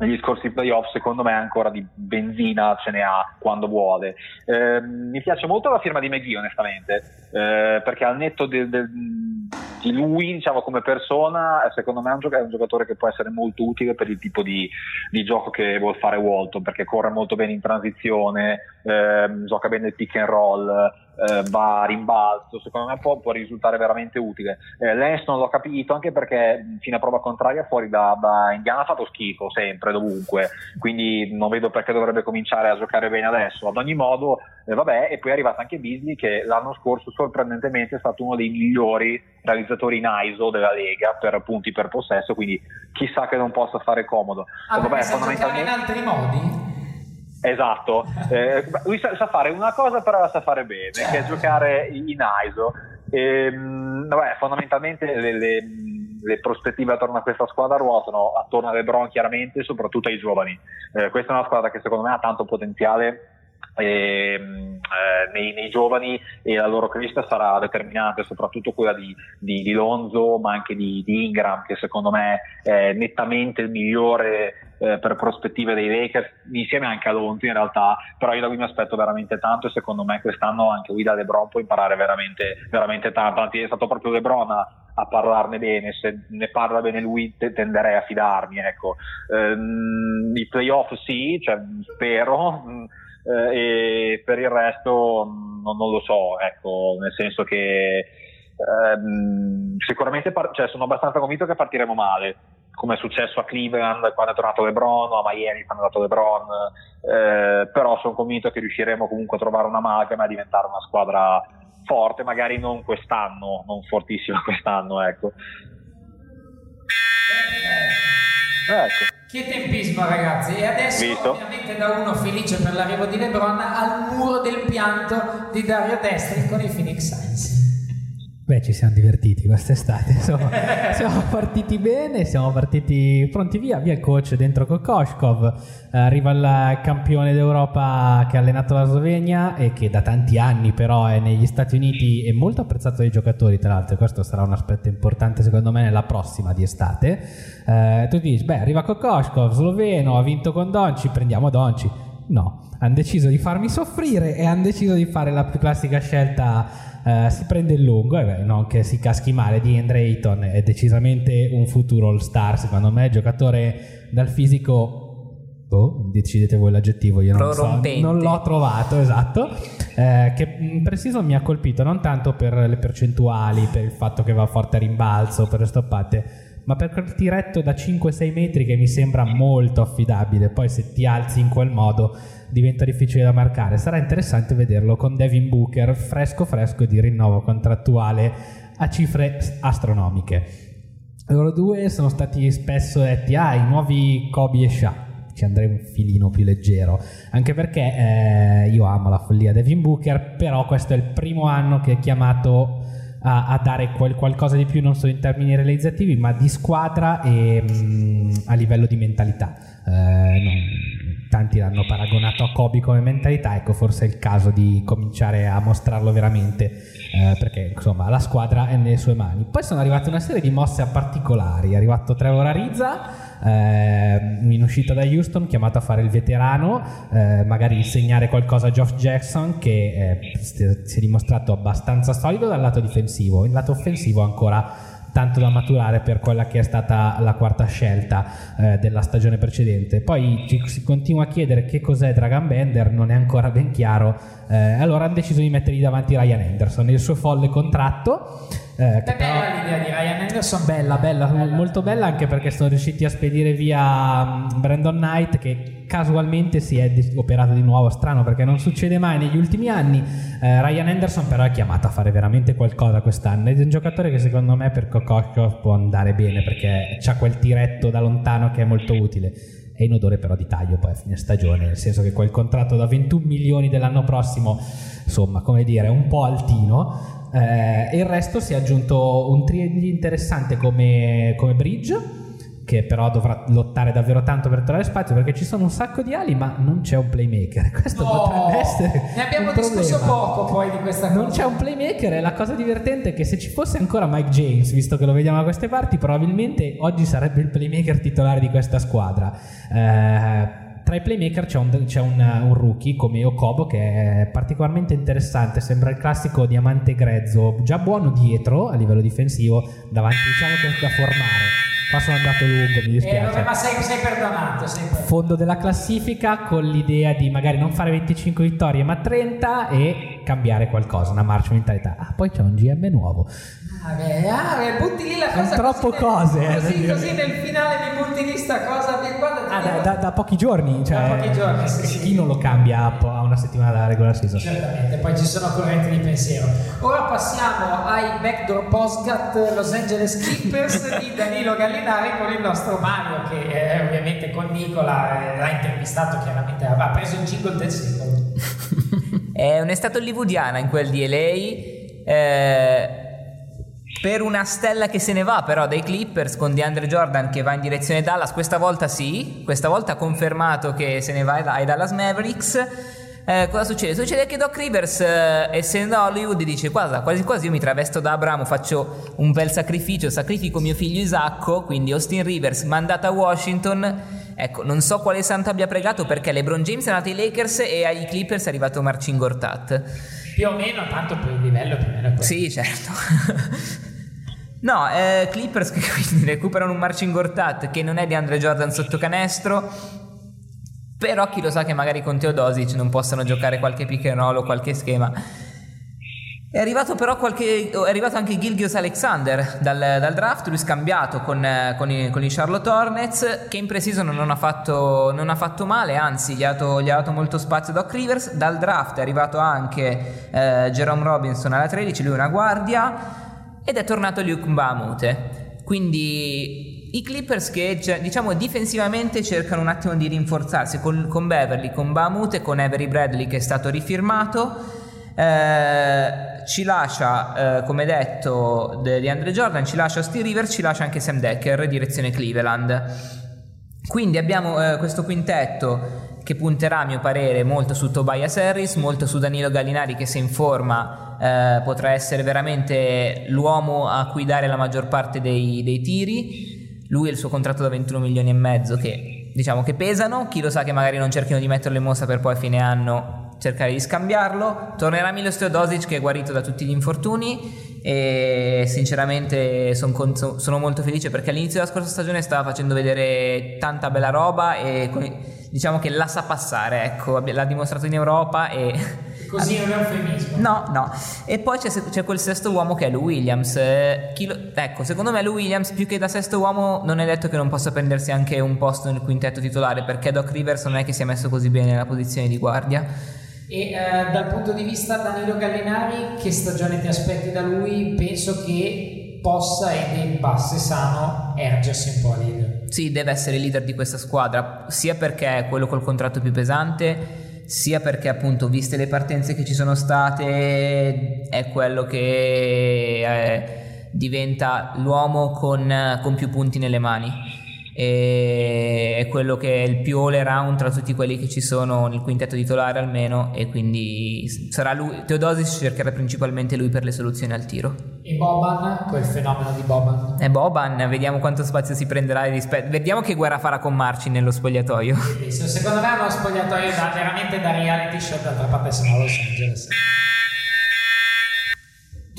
negli scorsi playoff, secondo me ancora di benzina ce ne ha quando vuole. Ehm, mi piace molto la firma di McGee, onestamente, eh, perché al netto del- del- di lui, diciamo, come persona, eh, secondo me è un, gioc- è un giocatore che può essere molto utile per il tipo di, di gioco che vuol fare Walton, perché corre molto bene in transizione, ehm, gioca bene il pick and roll, eh, va a rimbalzo, secondo me può, può risultare veramente utile. Eh, Lens non l'ho capito, anche perché fino a prova contraria fuori da, da Indiana ha fatto schifo sempre, dovunque, quindi non vedo perché dovrebbe cominciare a giocare bene adesso. Ad ogni modo, eh, vabbè, e poi è arrivato anche Beasley che l'anno scorso sorprendentemente è stato uno dei migliori realizzatori in ISO della Lega per punti per possesso, quindi chissà che non possa fare comodo. Ah, vabbè, giocare in fondamentalmente- altri modi? Esatto, Eh, lui sa, sa fare una cosa però la sa fare bene, che è giocare in ISO. Ehm, vabbè, fondamentalmente le, le- le prospettive attorno a questa squadra ruotano attorno a LeBron chiaramente e soprattutto ai giovani. Eh, questa è una squadra che secondo me ha tanto potenziale eh, nei, nei giovani e la loro crescita sarà determinante, soprattutto quella di, di- di Lonzo, ma anche di, di Ingram, che secondo me è nettamente il migliore eh, per prospettive dei Lakers, insieme anche a Lonzo in realtà, però io da lui mi aspetto veramente tanto e secondo me quest'anno anche lui da LeBron può imparare veramente, veramente tanto, anzi è stato proprio LeBron a, a parlarne bene, se ne parla bene lui te- tenderei a fidarmi, ecco. Ehm, I playoff sì, cioè, spero, mm, eh, e per il resto mm, non, non lo so, ecco, nel senso che ehm, sicuramente par- cioè, sono abbastanza convinto che partiremo male, come è successo a Cleveland quando è tornato LeBron a Miami quando è andato LeBron, eh, però sono convinto che riusciremo comunque a trovare una magama e a diventare una squadra forte, magari non quest'anno, non fortissima quest'anno, ecco. Ecco. Che tempismo ragazzi e adesso Visto? ovviamente da uno felice per l'arrivo di Lebron al muro del pianto di Dario Destri con i Phoenix Suns. Beh, ci siamo divertiti quest'estate. Insomma, siamo partiti bene, siamo partiti pronti via. Via il coach dentro Kokoshkov. Arriva il campione d'Europa che ha allenato la Slovenia e che da tanti anni però è negli Stati Uniti e molto apprezzato dai giocatori, tra l'altro. Questo sarà un aspetto importante secondo me nella prossima di estate. Eh, tu dici, beh, arriva Kokoshkov, sloveno, ha vinto con Donci, prendiamo Donci. No, hanno deciso di farmi soffrire e hanno deciso di fare la più classica scelta. Eh, si prende il lungo, e beh, non che si caschi male. Di Andre Ayton è decisamente un futuro all star. Secondo me, giocatore dal fisico. Boh, decidete voi l'aggettivo, io non so, non l'ho trovato, esatto. Eh, che in preciso mi ha colpito non tanto per le percentuali, per il fatto che va forte a rimbalzo, per le stoppate, ma per quel tiretto da 5-6 metri che mi sembra molto affidabile. Poi se ti alzi in quel modo diventa difficile da marcare. Sarà interessante vederlo con Devin Booker fresco fresco di rinnovo contrattuale a cifre astronomiche. Loro due sono stati spesso detti, ah, i nuovi Kobe e Shaq. Ci andrei un filino più leggero, anche perché eh, io amo la follia Devin Booker, però questo è il primo anno che è chiamato a, a dare quel qualcosa di più non solo in termini realizzativi, ma di squadra e mm, a livello di mentalità. Eh, non- tanti l'hanno paragonato a Kobe come mentalità, ecco forse è il caso di cominciare a mostrarlo veramente, eh, perché insomma la squadra è nelle sue mani. Poi sono arrivate una serie di mosse particolari, è arrivato Trevor Arizza, eh, in uscita da Houston, chiamato a fare il veterano, eh, magari insegnare qualcosa a Geoff Jackson che eh, si è dimostrato abbastanza solido dal lato difensivo, il lato offensivo ancora tanto da maturare per quella che è stata la quarta scelta eh, della stagione precedente. Poi ci si continua a chiedere che cos'è Dragon Bender, non è ancora ben chiaro. Eh, allora hanno deciso di mettergli davanti Ryan Anderson, il suo folle contratto. Eh, che però- bella l'idea di Ryan Anderson. Bella, bella, molto bella anche perché sono riusciti a spedire via Brandon Knight che casualmente si è operato di nuovo, strano perché non succede mai negli ultimi anni. Eh, Ryan Anderson però è chiamato a fare veramente qualcosa quest'anno ed è un giocatore che secondo me per Kokosho può andare bene perché ha quel tiretto da lontano che è molto utile. È in odore però di taglio poi a fine stagione, nel senso che quel contratto da 21 milioni dell'anno prossimo, insomma, come dire, è un po' altino. Eh, il resto si è aggiunto un triangolo interessante come, come Bridge che però dovrà lottare davvero tanto per trovare spazio perché ci sono un sacco di ali ma non c'è un playmaker questo No, potrebbe essere ne abbiamo discusso problema. poco poi di questa cosa. non c'è un playmaker e la cosa divertente è che se ci fosse ancora Mike James visto che lo vediamo da queste parti probabilmente oggi sarebbe il playmaker titolare di questa squadra Eh, tra i playmaker c'è, un, c'è un, un rookie come Okobo che è particolarmente interessante, sembra il classico diamante grezzo, già buono dietro a livello difensivo, davanti diciamo che è da formare. Qua sono andato lungo, mi Eh, dispiace. vabbè, ma sei, sei perdonato, sei perdonato. Fondo della classifica con l'idea di magari non fare 25 vittorie ma 30 e cambiare qualcosa, una marcia mentalità. Ah, poi c'è un GM nuovo. Ah, beh, ah, butti lì la Sono cosa troppo così cose, nel, eh, così, così nel finale mi butti lì sta cosa guarda, Ah, da, da- da pochi giorni, cioè, Da pochi giorni, sì, sì. chi non lo cambia a una settimana dalla regular season? Certamente, poi ci sono correnti di pensiero. Ora passiamo ai backdoor postcat Los Angeles Clippers di Danilo Gallinari con il nostro Mario che eh, ovviamente con Nicola eh, l'ha intervistato chiaramente, aveva preso il jingle del secolo. È un'estate hollywoodiana in quel di LA. eh, per una stella che se ne va però dai Clippers con DeAndre Jordan che va in direzione Dallas, questa volta sì, questa volta ha confermato che se ne va ai- Dallas Mavericks. Eh, cosa succede? Succede che Doc Rivers, eh, essendo a Hollywood, dice: Guarda, quasi quasi io mi travesto da Abramo, faccio un bel sacrificio, sacrifico mio figlio Isacco. Quindi Austin Rivers, mandato a Washington. Ecco, non so quale santo abbia pregato perché LeBron James è andato ai Lakers e ai Clippers è arrivato Marcin Gortat. Più o meno, tanto per il livello più o meno quello. Sì, certo. no, eh, Clippers che quindi recuperano un Marcin Gortat che non è di Andre Jordan sotto canestro. Però chi lo sa che magari con Teodosic non possano giocare qualche pick and roll o qualche schema. È arrivato però qualche. È arrivato anche Gilgios Alexander dal, dal draft, lui scambiato con, con i, con i Charlotte Hornets, che in pre-season non ha fatto, non ha fatto male, anzi gli ha, dato, gli ha dato molto spazio Doc Rivers. Dal draft è arrivato anche eh, Jerome Robinson alla 13, lui una guardia, ed è tornato Luke Mbamute. Quindi i Clippers che cioè, diciamo difensivamente cercano un attimo di rinforzarsi con, con Beverly, con Bamut e con Avery Bradley che è stato rifirmato. Eh, ci lascia, eh, come detto, de- di Andre Jordan, ci lascia Steve Rivers, ci lascia anche Sam Decker, direzione Cleveland. Quindi abbiamo eh, questo quintetto che punterà a mio parere molto su Tobias Harris, molto su Danilo Gallinari che se in forma eh, potrà essere veramente l'uomo a cui dare la maggior parte dei, dei tiri. Lui e il suo contratto da 21 milioni e mezzo che diciamo che pesano, chi lo sa che magari non cerchino di metterlo in mostra per poi a fine anno cercare di scambiarlo. Tornerà Milos Teodosic che è guarito da tutti gli infortuni e sinceramente son con- so- sono molto felice perché all'inizio della scorsa stagione stava facendo vedere tanta bella roba e con- diciamo che la sa passare, ecco, l'ha dimostrato in Europa e Così non è un eufemismo. No, no. E poi c'è, c'è quel sesto uomo che è Lou Williams. Eh, lo- ecco, secondo me Lou Williams più che da sesto uomo non è detto che non possa prendersi anche un posto nel quintetto titolare perché Doc Rivers non è che si è messo così bene nella posizione di guardia. E eh, dal punto di vista Danilo Gallinari, che stagione ti aspetti da lui? Penso che possa e debba, se sano, ergersi un po' a leader. Sì, deve essere leader di questa squadra, sia perché è quello col contratto più pesante, sia perché appunto viste le partenze che ci sono state è quello che eh, diventa l'uomo con, con più punti nelle mani e è quello che è il più all around tra tutti quelli che ci sono nel quintetto titolare almeno e quindi sarà lui Teodosic cercherà principalmente lui per le soluzioni al tiro E Boban, quel fenomeno di Boban. e Boban vediamo quanto spazio si prenderà rispetto vediamo che guerra farà con Marcin nello spogliatoio. Secondo me è uno spogliatoio da, veramente da reality show, d'altra parte sono Los Angeles.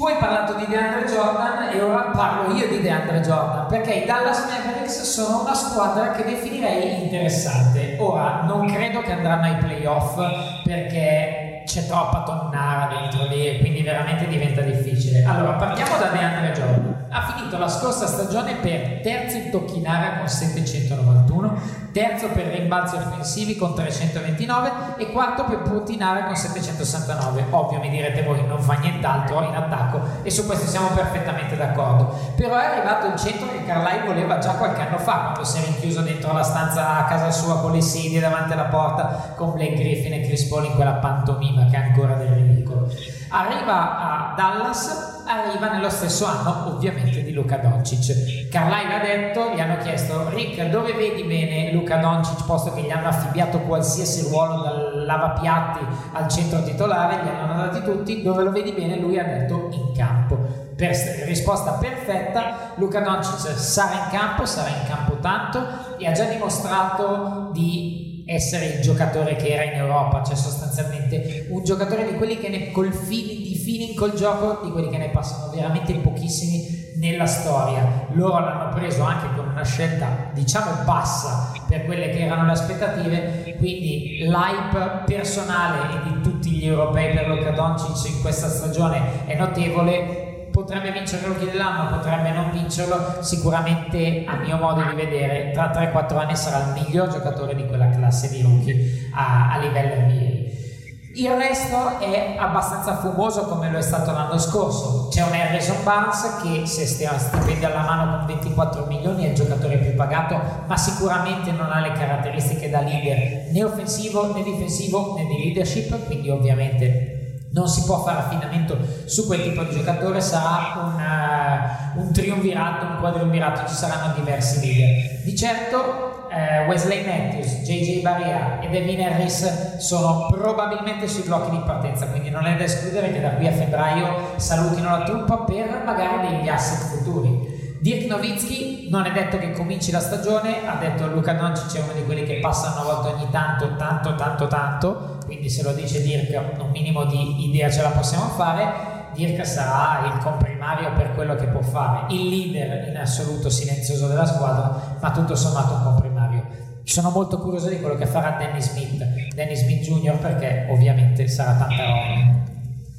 Tu hai parlato di DeAndre Jordan e ora parlo io di DeAndre Jordan perché i Dallas Mavericks sono una squadra che definirei interessante. Ora non credo che andranno ai playoff perché c'è troppa tonnara dentro lì e quindi veramente diventa difficile. Allora, partiamo da DeAndre Jordan. Ha finito la scorsa stagione per terzo in tocchi in area con 791, terzo per rimbalzi offensivi con 329 e quarto per punti in area con 769. Ovvio, mi direte voi, non fa nient'altro in attacco e su questo siamo perfettamente d'accordo. Però è arrivato il centro che Carlai voleva già qualche anno fa, quando si è rinchiuso dentro la stanza a casa sua con le sedie davanti alla porta con Blake Griffin e Chris Paul in quella pantomima che è ancora del ridicolo. Arriva a Dallas, arriva nello stesso anno ovviamente di Luca Doncic. Carlisle ha detto, gli hanno chiesto Rick dove vedi bene Luca Doncic posto che gli hanno affibbiato qualsiasi ruolo dal lavapiatti al centro titolare, gli hanno dati tutti, dove lo vedi bene lui ha detto in campo. Per risposta perfetta, Luca Doncic sarà in campo, sarà in campo tanto e ha già dimostrato di essere il giocatore che era in Europa, cioè sostanzialmente un giocatore di quelli che ne col feeling, di feeling col gioco, di quelli che ne passano veramente pochissimi nella storia. Loro l'hanno preso anche con una scelta diciamo bassa per quelle che erano le aspettative, quindi l'hype personale e di tutti gli europei per Luka Doncic in questa stagione è notevole potrebbe vincere il rookie dell'anno, potrebbe non vincerlo, sicuramente a mio modo di vedere tra 3-4 anni sarà il miglior giocatore di quella classe di rookie a, a livello NBA. Il resto è abbastanza fumoso come lo è stato l'anno scorso. C'è un Harrison Barnes che se stia stipendio alla mano con 24 milioni è il giocatore più pagato, ma sicuramente non ha le caratteristiche da leader né offensivo né difensivo né di leadership, quindi ovviamente non si può fare affidamento su quel tipo di giocatore, sarà un, uh, un triumvirato, un quadriumvirato, ci saranno diversi leader. Di certo uh, Wesley Matthews, JJ Barria e Devin Harris sono probabilmente sui blocchi di partenza, quindi non è da escludere che da qui a febbraio salutino la truppa per magari degli asset futuri. Dirk Nowitzki non è detto che cominci la stagione, ha detto Luca Doncic è uno di quelli che passa una volta ogni tanto, tanto, tanto, tanto, quindi se lo dice Dirk un minimo di idea ce la possiamo fare. Dirk sarà il comprimario per quello che può fare, il leader in assoluto silenzioso della squadra, ma tutto sommato un comprimario. Sono molto curioso di quello che farà Danny Smith, Danny Smith Jr. perché ovviamente sarà tanta roba.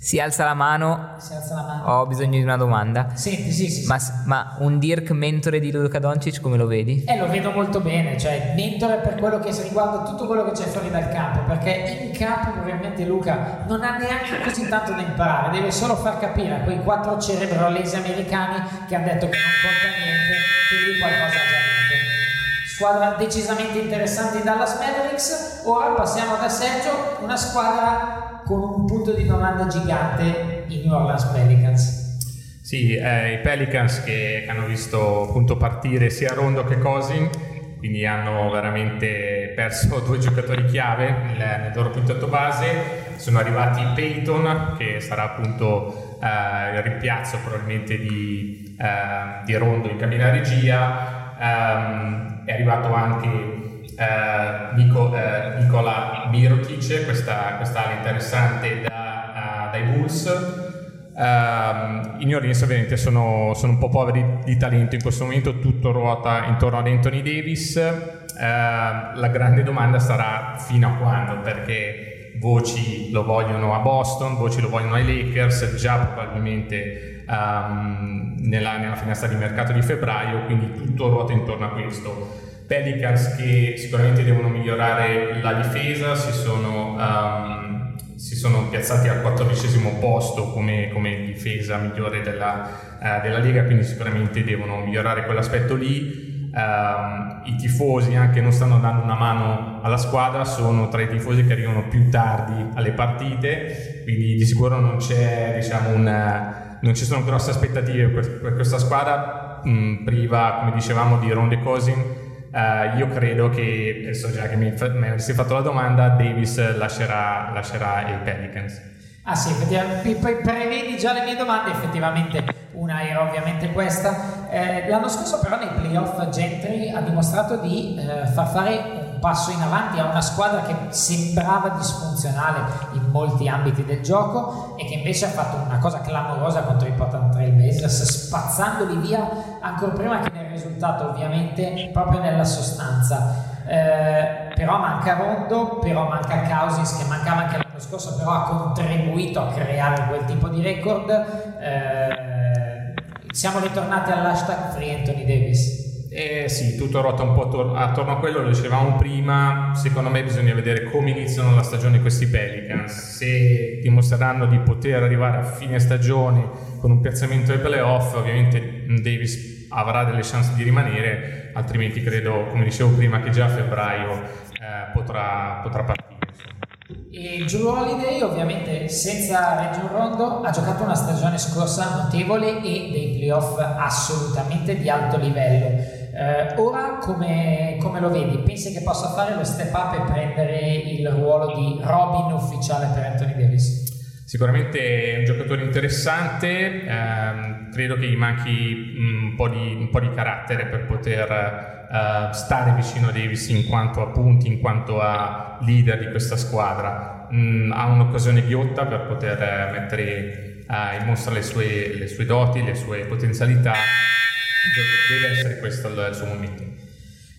Si alza la mano. Si alza la mano. Ho bisogno di una domanda. Senti, sì, sì. Ma, ma, un Dirk mentore di Luca Doncic come lo vedi? Eh, lo vedo molto bene, cioè mentore per quello che riguarda tutto quello che c'è fuori dal campo, perché in campo probabilmente Luca non ha neanche così tanto da imparare, deve solo far capire a quei quattro cerebrolesi americani che hanno detto che non conta niente, che lui qualcosa ha già detto. Squadra decisamente interessante Dallas Mavericks. Ora passiamo da Sergio, una squadra con un punto di domanda gigante i New Orleans Pelicans. Sì, eh, i Pelicans che, hanno visto appunto partire sia Rondo che Cosin, quindi hanno veramente perso due giocatori chiave nel, nel loro quintetto base. Sono arrivati Peyton, che sarà appunto eh, il rimpiazzo probabilmente di, eh, di Rondo in cabina regia. Um, è arrivato anche eh, Nico, eh, Nicola Mirotic, questa, questa ala interessante da, uh, dai Bulls. Uh, I New Orleans ovviamente sono, sono, un po' poveri di talento in questo momento, tutto ruota intorno ad Anthony Davis. Uh, la grande domanda sarà fino a quando, perché voci lo vogliono a Boston, voci lo vogliono ai Lakers, già probabilmente um, nella, nella finestra di mercato di febbraio, quindi tutto ruota intorno a questo. Pelicans che sicuramente devono migliorare la difesa, si sono, um, si sono piazzati al quattordicesimo posto come, come, difesa migliore della, uh, della, Lega, quindi sicuramente devono migliorare quell'aspetto lì. Um, I tifosi anche non stanno dando una mano alla squadra, sono tra i tifosi che arrivano più tardi alle partite, quindi di sicuro non diciamo, una, non ci sono grosse aspettative per, per questa squadra, mh, priva come dicevamo di Ronde Cosin Uh, io credo che, so già che mi, mi avessi fatto la domanda, Davis lascerà, lascerà i Pelicans. Ah sì, effettivamente, prevedi già le mie domande, effettivamente una era ovviamente questa. Eh, l'anno scorso però nei playoff Gentry ha dimostrato di eh, far fare passo in avanti a una squadra che sembrava disfunzionale in molti ambiti del gioco e che invece ha fatto una cosa clamorosa contro i Portland Trail Blazers spazzandoli via ancora prima che nel risultato ovviamente proprio nella sostanza. Eh, però manca Rondo, però manca Cousins che mancava anche l'anno scorso però ha contribuito a creare quel tipo di record. Eh, siamo ritornati all'hashtag Free Anthony Davis. Eh, sì, tutto ruota un po' attorno, attorno a quello, lo dicevamo prima, secondo me bisogna vedere come iniziano la stagione questi Pelicans, se dimostreranno di poter arrivare a fine stagione con un piazzamento ai playoff, ovviamente Davis avrà delle chance di rimanere, altrimenti credo, come dicevo prima, che già a febbraio eh, potrà, potrà partire. E Drew Holiday ovviamente senza Region Rondo ha giocato una stagione scorsa notevole e dei playoff assolutamente di alto livello. Eh, ora come, come, lo vedi? Pensi che possa fare lo step up e prendere il ruolo di Robin ufficiale per Anthony Davis? Sicuramente è un giocatore interessante, ehm, credo che gli manchi un po' di, un po di carattere per poter eh, stare vicino a Davis in quanto a punti, in quanto a leader di questa squadra. Mm, ha un'occasione ghiotta per poter mettere eh, in mostra le sue, le sue doti, le sue potenzialità deve essere questo il, suo momento.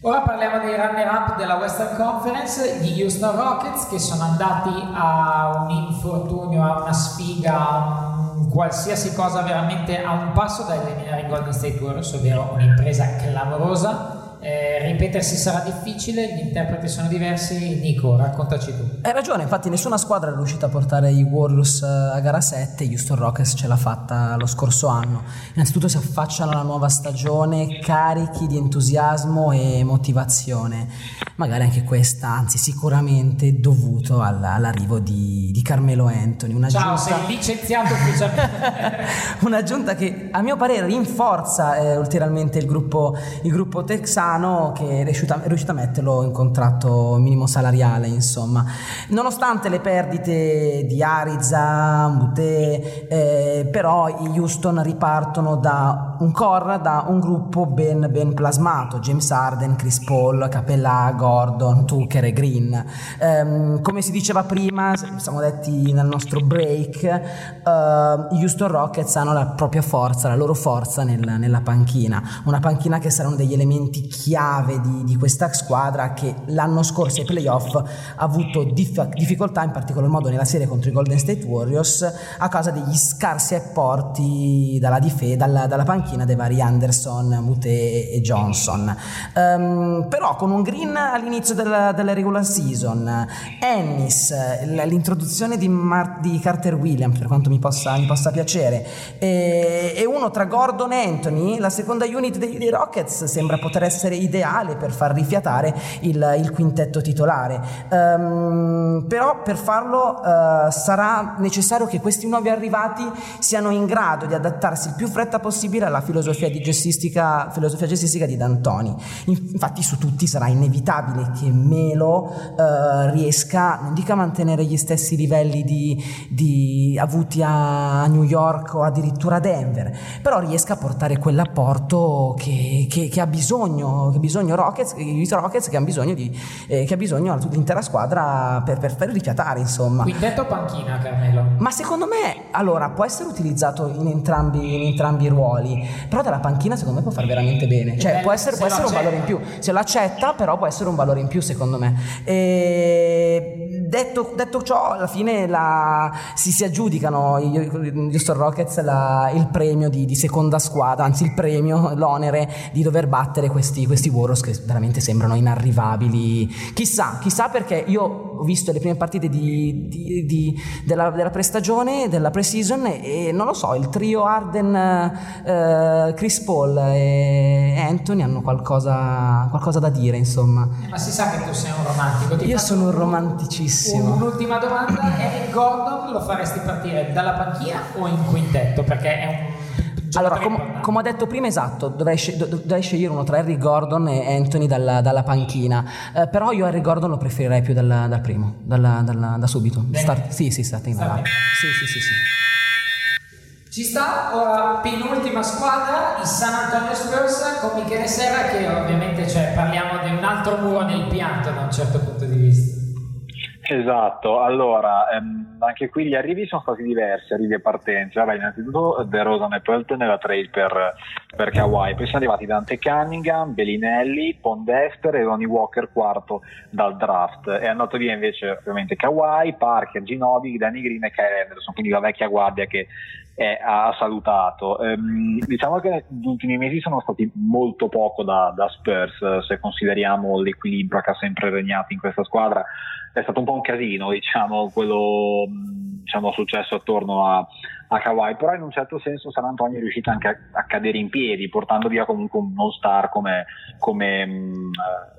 Ora parliamo dei runner-up della Western Conference, gli Houston Rockets che sono andati a un infortunio, a una sfiga, a un qualsiasi cosa veramente a un passo da eliminare i Golden State Warriors, ovvero un'impresa clamorosa eh, ripetersi sarà difficile, gli interpreti sono diversi. Nico, raccontaci tu. Hai ragione, infatti nessuna squadra è riuscita a portare i Warriors eh, a gara 7, Houston Rockets ce l'ha fatta lo scorso anno. Innanzitutto si affacciano alla nuova stagione carichi di entusiasmo e motivazione, magari anche questa, anzi sicuramente dovuto all'arrivo di, di Carmelo Anthony. Una Ciao, giunta... sei licenziato ufficialmente. una giunta che a mio parere rinforza eh, ulteriormente il gruppo, il gruppo texano Milano che è riuscito, è riuscito a metterlo in contratto minimo salariale, insomma. Nonostante le perdite di Ariza, Mute, eh, però i Houston ripartono da un core, da un gruppo ben, ben plasmato, James Arden, Chris Paul, Capella, Gordon, Tucker e Green. Eh, come si diceva prima, siamo detti nel nostro break, eh, Houston Rockets hanno la propria forza, la loro forza nel, nella panchina, una panchina che saranno degli elementi chiave di, di, questa squadra che l'anno scorso ai playoff ha avuto dif- difficoltà in particolar modo nella serie contro i Golden State Warriors a causa degli scarsi apporti dalla, dife- dalla, dalla panchina dei vari Anderson, Mute e Johnson. Um, però con un green all'inizio della, della regular season Ennis, l'introduzione di, Mar- di, Carter Williams per quanto mi possa, mi possa piacere e, e, uno tra Gordon e Anthony la seconda unit dei, dei Rockets sembra poter essere essere ideale per far rifiatare il, il quintetto titolare. Um, però per farlo uh, sarà necessario che questi nuovi arrivati siano in grado di adattarsi il più fretta possibile alla filosofia, di gessistica, filosofia gessistica di D'Antoni. Infatti su tutti sarà inevitabile che Melo uh, riesca, non dica a mantenere gli stessi livelli di, di avuti a New York o addirittura a Denver, però riesca a portare quell'apporto che, che, che ha bisogno che bisogno Rockets, i Rockets che hanno bisogno di eh, che ha bisogno l'intera squadra per, per far rifiatare insomma. Quintetto panchina Carmelo. Ma secondo me allora può essere utilizzato in entrambi, in entrambi i ruoli però dalla panchina secondo me può fare veramente bene. Cioè può essere, può essere un valore in più. se lo accetta però può essere un valore in più secondo me. E detto, detto ciò alla fine la, si, si aggiudicano gli Houston Rockets la, il premio di, di seconda squadra anzi il premio l'onere di dover battere questi questi, Warriors che veramente sembrano inarrivabili. Chissà, chissà perché io ho visto le prime partite di, di, di, della, della prestagione, della pre-season e, e, non lo so, il trio Arden, eh, Chris Paul e Anthony hanno qualcosa, qualcosa, da dire, insomma. Ma si sa che tu sei un romantico. Ti io sono un romanticissimo. Un'ultima domanda, Eric Gordon lo faresti partire dalla panchina o in quintetto? Perché è un allora, com- come ho detto prima, esatto, dovrei, sce- dovrei, scegliere uno tra Harry Gordon e Anthony dalla, dalla panchina. Eh, però io Harry Gordon lo preferirei più dal, dal primo, dalla, dalla, da subito. Start- sì, sì, starting Sta sì, sì, sì, sì. Ci sta ora penultima squadra, i San Antonio Spurs con Michele Serra che ovviamente cioè, parliamo di un altro muro nel pianto da un certo punto di vista. Esatto, allora ehm, anche qui gli arrivi sono stati diversi, arrivi e partenze. Vabbè, innanzitutto De Rosa e Pelt nella trade per, per Kawhi. Poi sono arrivati Dante Cunningham, Bellinelli, Pondester e Ronnie Walker quarto dal draft. È andato via invece ovviamente Kawhi, Parker, Ginobi, Danny Green e Kyle Anderson, quindi la vecchia guardia che è, ha salutato. Ehm, diciamo che gli ultimi mesi sono stati molto poco da, da Spurs, se consideriamo l'equilibrio che ha sempre regnato in questa squadra. È stato un po' un casino, diciamo, quello diciamo, successo attorno a, a Kawhi, però in un certo senso San Antonio è riuscito anche a, a cadere in piedi, portando via comunque un all-star come, come, mh,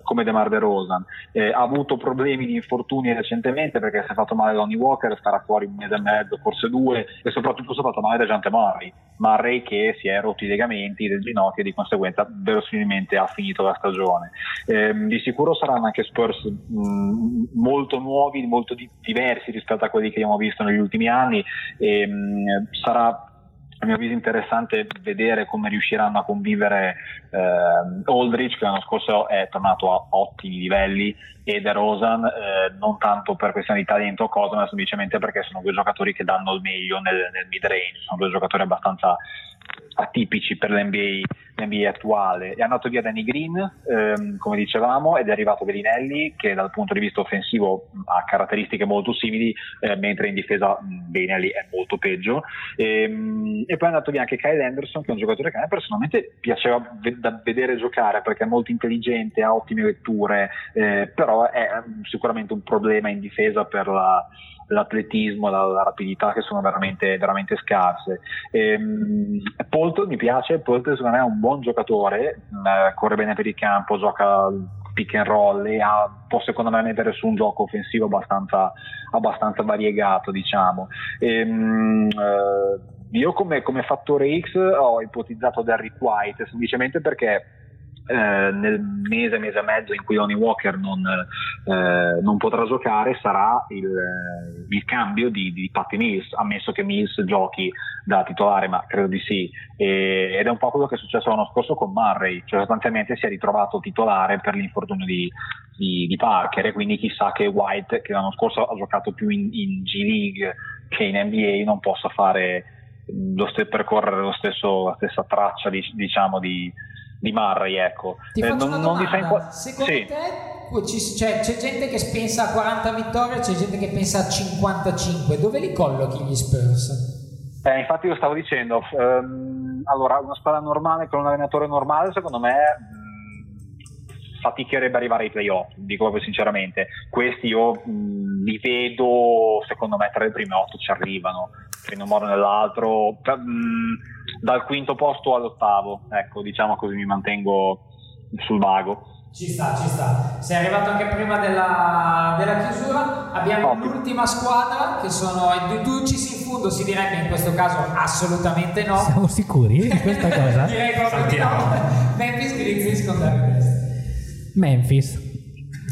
come DeMar DeRozan. Eh, ha avuto problemi di infortuni recentemente perché si è fatto male Lonnie Walker, starà fuori un mese e mezzo, forse due, e soprattutto si è fatto male da Jante Murray. Murray che si è rotto i legamenti del ginocchio e di conseguenza verosimilmente ha finito la stagione. Eh, di sicuro saranno anche Spurs mh, molto nuovi, molto di- diversi rispetto a quelli che abbiamo visto negli ultimi anni e mh, sarà a mio avviso interessante vedere come riusciranno a convivere eh, Aldrich che l'anno scorso è tornato a ottimi livelli e De Rosan eh, non tanto per questione di talento o cosa ma semplicemente perché sono due giocatori che danno il meglio nel, nel mid range sono due giocatori abbastanza atipici per l'NBA, l'NBA attuale. È andato via Danny Green, ehm, come dicevamo, ed è arrivato Bellinelli, che dal punto di vista offensivo ha caratteristiche molto simili, eh, mentre in difesa mh, Bellinelli è molto peggio. E, e, poi è andato via anche Kyle Anderson, che è un giocatore che a me personalmente piaceva v- da vedere giocare perché è molto intelligente, ha ottime letture, eh, però è sicuramente un problema in difesa per la l'atletismo, la, la, rapidità che sono veramente, veramente scarse. Ehm, Polton mi piace, Polton secondo me è un buon giocatore, eh, corre bene per il campo, gioca pick and roll e ha, può secondo me mettere su un gioco offensivo abbastanza, abbastanza variegato diciamo. Ehm, eh, io come, come fattore X ho ipotizzato Derrick White semplicemente perché eh, nel mese, mese e mezzo in cui Lonnie Walker non, eh, non potrà giocare sarà il, il cambio di, di Patty Mills, ammesso che Mills giochi da titolare, ma credo di sì. E, ed è un po' quello che è successo l'anno scorso con Murray, cioè sostanzialmente si è ritrovato titolare per l'infortunio di, di, di Parker e quindi chissà che White, che l'anno scorso ha giocato più in, in G League che in NBA, non possa fare lo st- percorrere lo stesso, la stessa traccia diciamo di, di Murray, ecco. Ti eh, non, non fa Secondo sì. te ci, cioè, c'è gente che pensa a 40 vittorie, c'è gente che pensa a 55. Dove li collochi gli Spurs? Eh, infatti lo stavo dicendo. Um, allora, una squadra normale con un allenatore normale, secondo me mh, faticherebbe arrivare ai playoff, dico proprio sinceramente. Questi io mh, li vedo, secondo me, tra le prime otto ci arrivano, in un modo o nell'altro. Mh, dal quinto posto all'ottavo, ecco, diciamo così mi mantengo sul vago. Ci sta, ci sta. Sei arrivato anche prima della, della chiusura. Abbiamo Ottimo. l'ultima squadra che sono i Ducis in fondo, si direbbe in questo caso assolutamente no. Siamo sicuri di questa cosa? Direi proprio di no. Memphis Grizzlies con Memphis. Memphis.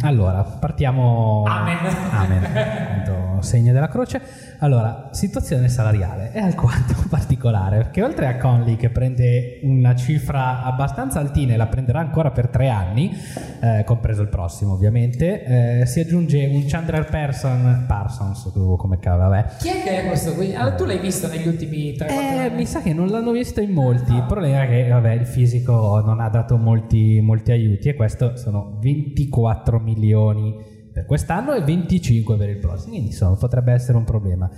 Allora, partiamo. Amen. Amen. segno della croce. Allora, situazione salariale è alquanto particolare perché oltre a Conley che prende una cifra abbastanza altina e la prenderà ancora per tre anni, eh, compreso il prossimo ovviamente, eh, si aggiunge un Chandler Person, Parsons, come cavolo, vabbè. Chi è che è questo qui? Allora, tu l'hai visto negli ultimi tre eh, anni? Mi sa che non l'hanno visto in molti, il problema è che vabbè, il fisico non ha dato molti, molti aiuti e questo sono 24 milioni per quest'anno e 25 per il prossimo, quindi insomma potrebbe essere un problema.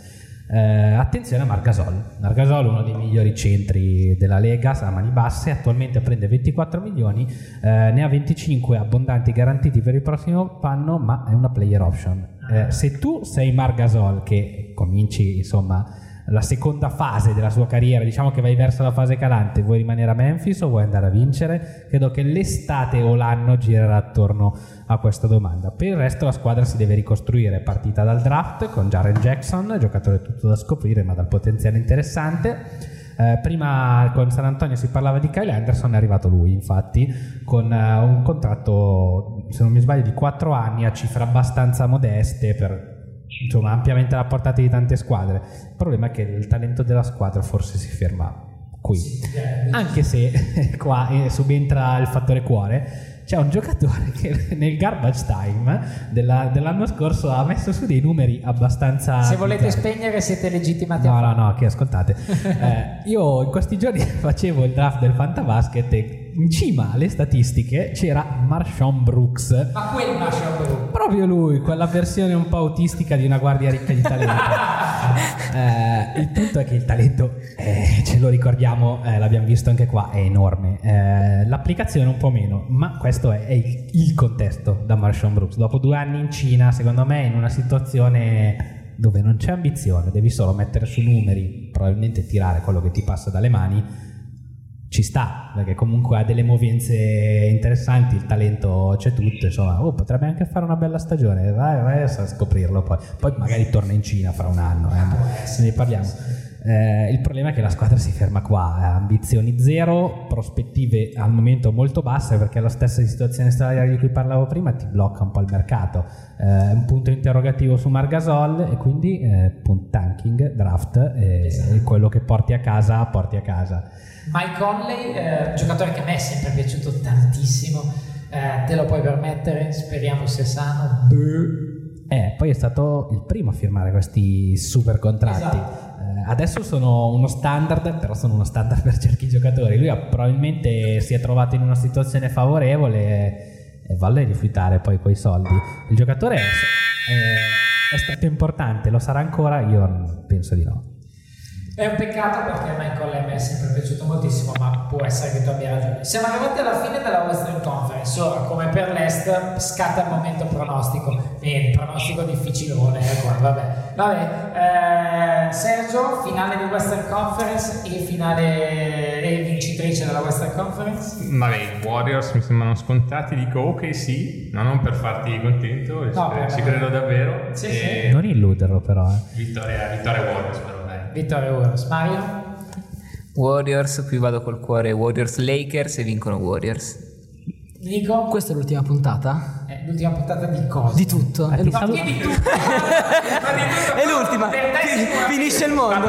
Eh, attenzione a Margasol, Margasol uno dei migliori centri della Lega, a mani basse, attualmente prende 24 milioni, eh, ne ha 25 abbondanti garantiti per il prossimo anno, ma è una player option. Eh, se tu sei Margasol che cominci insomma la seconda fase della sua carriera, diciamo che vai verso la fase calante, vuoi rimanere a Memphis o vuoi andare a vincere? Credo che l'estate o l'anno girerà attorno a questa domanda. Per il resto la squadra si deve ricostruire, partita dal draft con Jaren Jackson, giocatore tutto da scoprire ma dal potenziale interessante. Eh, prima con San Antonio si parlava di Kyle Anderson, è arrivato lui infatti con uh, un contratto, se non mi sbaglio, di 4 anni a cifre abbastanza modeste per insomma, ampiamente alla portata di tante squadre. Il problema è che il talento della squadra forse si ferma qui. Anche se qua eh, subentra il fattore cuore, c'è un giocatore che nel garbage time della- dell'anno scorso ha messo su dei numeri abbastanza... Se volete bizzarri. spegnere siete legittimati No, a no, no, che ascoltate. Eh, io in questi giorni facevo il draft del Fantabasket e in cima alle statistiche c'era Marshawn Brooks. Ma quel Marshall Bru. Proprio lui, quella versione un po' autistica di una guardia ricca di talento. Eh, il punto è che il talento, eh, ce lo ricordiamo, eh, l'abbiamo visto anche qua, è enorme. Eh, l'applicazione un po' meno, ma questo è, è il, il contesto da Marshawn Brooks. Dopo due anni in Cina, secondo me, in una situazione dove non c'è ambizione, devi solo mettere su numeri, probabilmente tirare quello che ti passa dalle mani, ci sta, perché comunque ha delle movenze interessanti, il talento c'è tutto, insomma, oh, potrebbe anche fare una bella stagione, vai, vai a scoprirlo poi. Poi magari torna in Cina fra un anno, eh, se ne parliamo. Eh, il problema è che la squadra si ferma qua, ambizioni zero, prospettive al momento molto basse perché la stessa situazione salariale di cui parlavo prima ti blocca un po' il mercato. Eh, un punto interrogativo su Margasol e quindi eh, tanking, draft e, e quello che porti a casa, porti a casa. Mike Conley, eh, giocatore che a me è sempre piaciuto tantissimo. Eh, te lo puoi permettere? Speriamo sia sano. Eh, poi è stato il primo a firmare questi super contratti. Eh, adesso sono uno standard, però sono uno standard per certi giocatori. Lui probabilmente si è trovato in una situazione favorevole e vale rifiutare poi quei soldi. Il giocatore è, è- è stato importante, lo sarà ancora? Io penso di no. È un peccato perché Michael a me è sempre piaciuto moltissimo, ma può essere che tu abbia ragione. Siamo arrivati alla fine della Western Conference. Ora, come per l'Est, scatta il momento pronostico. E il pronostico difficilone, eh, vabbè. Vabbè, eh, Sergio, finale di Western Conference e finale e vincitrice della Western Conference. Vabbè, i Warriors mi sembrano scontati, dico ok sì, ma non per farti contento, No, ci- credo davvero. Sì, E Non illuderlo però. Eh. Vittoria, vittoria Warriors però dai. Vittoria Warriors. Mario? Warriors, qui vado col cuore Warriors Lakers e vincono Warriors. Nico? Questa è l'ultima puntata? È l'ultima puntata di cosa? Di tutto. È l'ultima. No, che di tutto? È l'ultima. Finisce il mondo.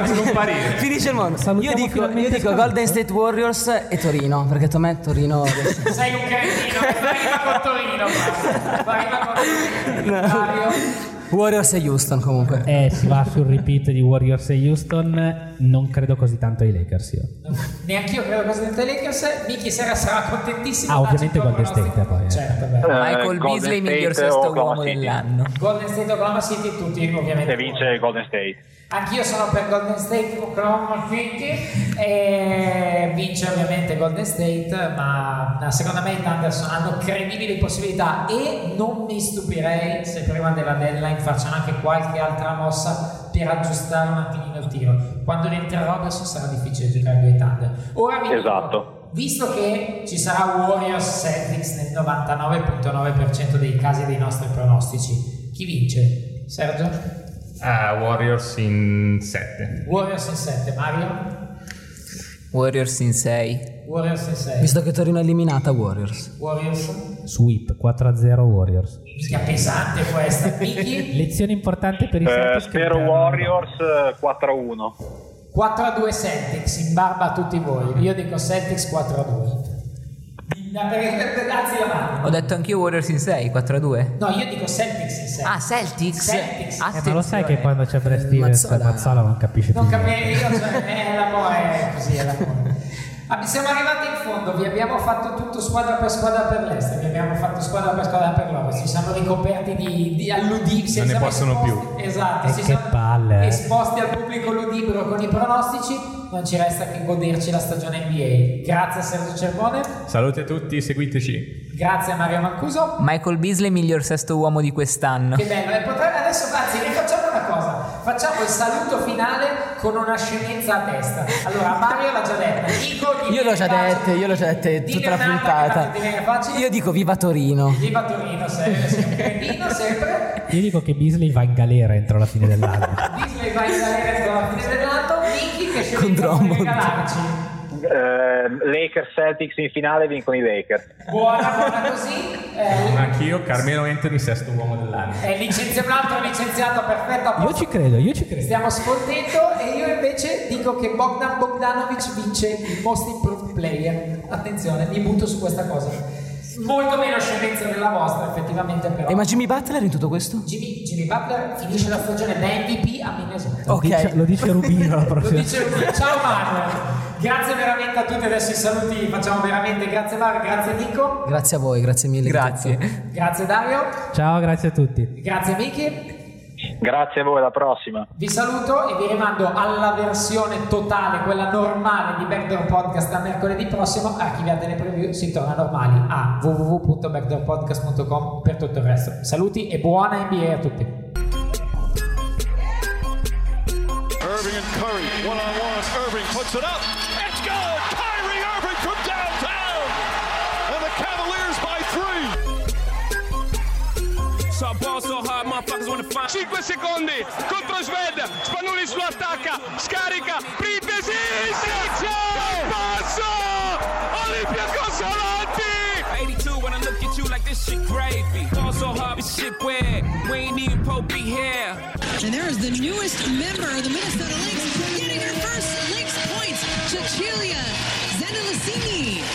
Finisce il mondo. Io dico, io dico. Golden State Warriors e Torino, perché a me Torino Sei un cretino, arriva con Torino, arriva con Torino. Mario? Warriors e Houston comunque. Eh, si va sul repeat di Warriors e Houston. Non credo così tanto ai Lakers io. Neanch'io credo cosa dei Lakers. Miki Sera sarà contentissimo. Ah, ovviamente Golden State, poi, eh. Certo, beh. Michael Golden Beasley, miglior sesto uomo dell'anno. Golden State Oklahoma City, tutti ovviamente. E vince Golden State. Anch'io sono per Golden State Oklahoma City e vince ovviamente Golden State, ma secondo me i Thunder hanno credibili possibilità e non mi stupirei se prima della deadline facciano anche qualche altra mossa per aggiustare un attimino il tiro. Quando rientrerà Robertson sarà difficile giocare con i Thunder. Ora vi dico, Esatto. Visto che ci sarà Warriors Celtics nel 99.9% dei casi dei nostri pronostici, chi vince? Sergio? Ah, Warriors in 7. Warriors in 7, Mario? Warriors in 6. Warriors in 6. Visto che Torino è eliminata, Warriors. Warriors? Sweep 4-0 Warriors. Mica pesante questa. Lezione importante per i Eh, spero. Warriors eh, 4-1. 4 a 2 Celtics, in barba a tutti voi. Io dico Celtics 4 a 2. No, perché- Alzi la mano. Ho detto anch'io Warriors in 6, 4 a 2. No, io dico Celtics in 6. Ah, Celtics? Celtics. Eh, ma lo sai che quando c'è Brad Stevens Mazzola. Mazzola non capisce più Non capire, io cioè, è l'amore, è così, è l'amore. Ah, siamo arrivati in fondo, vi abbiamo fatto tutto squadra per squadra per l'est, vi abbiamo fatto squadra per squadra per l'ovest, ci siamo ricoperti di, di alludibili. Non ne possono più. Esatto, E ci che siamo palle, eh. esposti al pubblico ludibro con i pronostici, non ci resta che goderci la stagione NBA. Grazie a Sergio Cervone, Saluti a tutti, seguiteci. grazie a Mario Mancuso. Michael Beasley, miglior sesto uomo di quest'anno. Che bello, e potrebbe adesso, anzi, rifacciamo una cosa. Facciamo il saluto finale con una scemenza a testa. Allora, Mario l'ha già detta. Nico, ti Io l'ho già dette, io l'ho già dette Dillo tutta la puntata. Io dico viva Torino. Viva Torino, sempre, sempre. Io dico che Beasley va in galera entro la fine dell'anno. Disney va in galera entro la fine dell'anno. Con Drummond. Eh, Lakers Celtics in finale vincono i Lakers. Buona, buona così. Eh, Anch'io, Carmelo Anthony, sesto uomo dell'anno. è licenziato, un altro licenziato, perfetto. Io ci credo, io ci credo. Stiamo sfottendo e io invece dico che Bogdan Bogdanovic vince il Most Improved Player. Attenzione, mi butto su questa cosa. Molto meno scemenza della vostra, effettivamente, però. E ma Jimmy Butler in tutto questo? Jimmy, Jimmy Butler finisce la stagione da MVP a Minnesota. Ok. Dice- lo dice Rubino la Lo prossima. dice lui. Ciao Manuel. Grazie veramente a tutti. Adesso i saluti facciamo veramente. Grazie Mario, grazie Nico. Grazie a voi, grazie mille. Grazie. Grazie Dario. Ciao, grazie a tutti. Grazie Miki. Grazie a voi, alla prossima. Vi saluto e vi rimando alla versione totale, quella normale di Backdoor Podcast a mercoledì prossimo. Archiviate le preview, si torna normali a www.backdoorpodcast.com per tutto il resto. Saluti e buona NBA a tutti. Irving and Curry, one on one. Irving puts it up. It's good. Kyrie Irving from downtown. And the Cavaliers by three. So 5 secondi contro Sved Spanulis lo attacca, scarica Printesi, Sezio Passo Olympiacos avanti 82 when I look at you like this shit gravy. Ball so hard, this shit weird We ain't even Pope be here. And there is the newest member of the Minnesota Lynx getting her first Lynx points, Cecilia Zendelicini.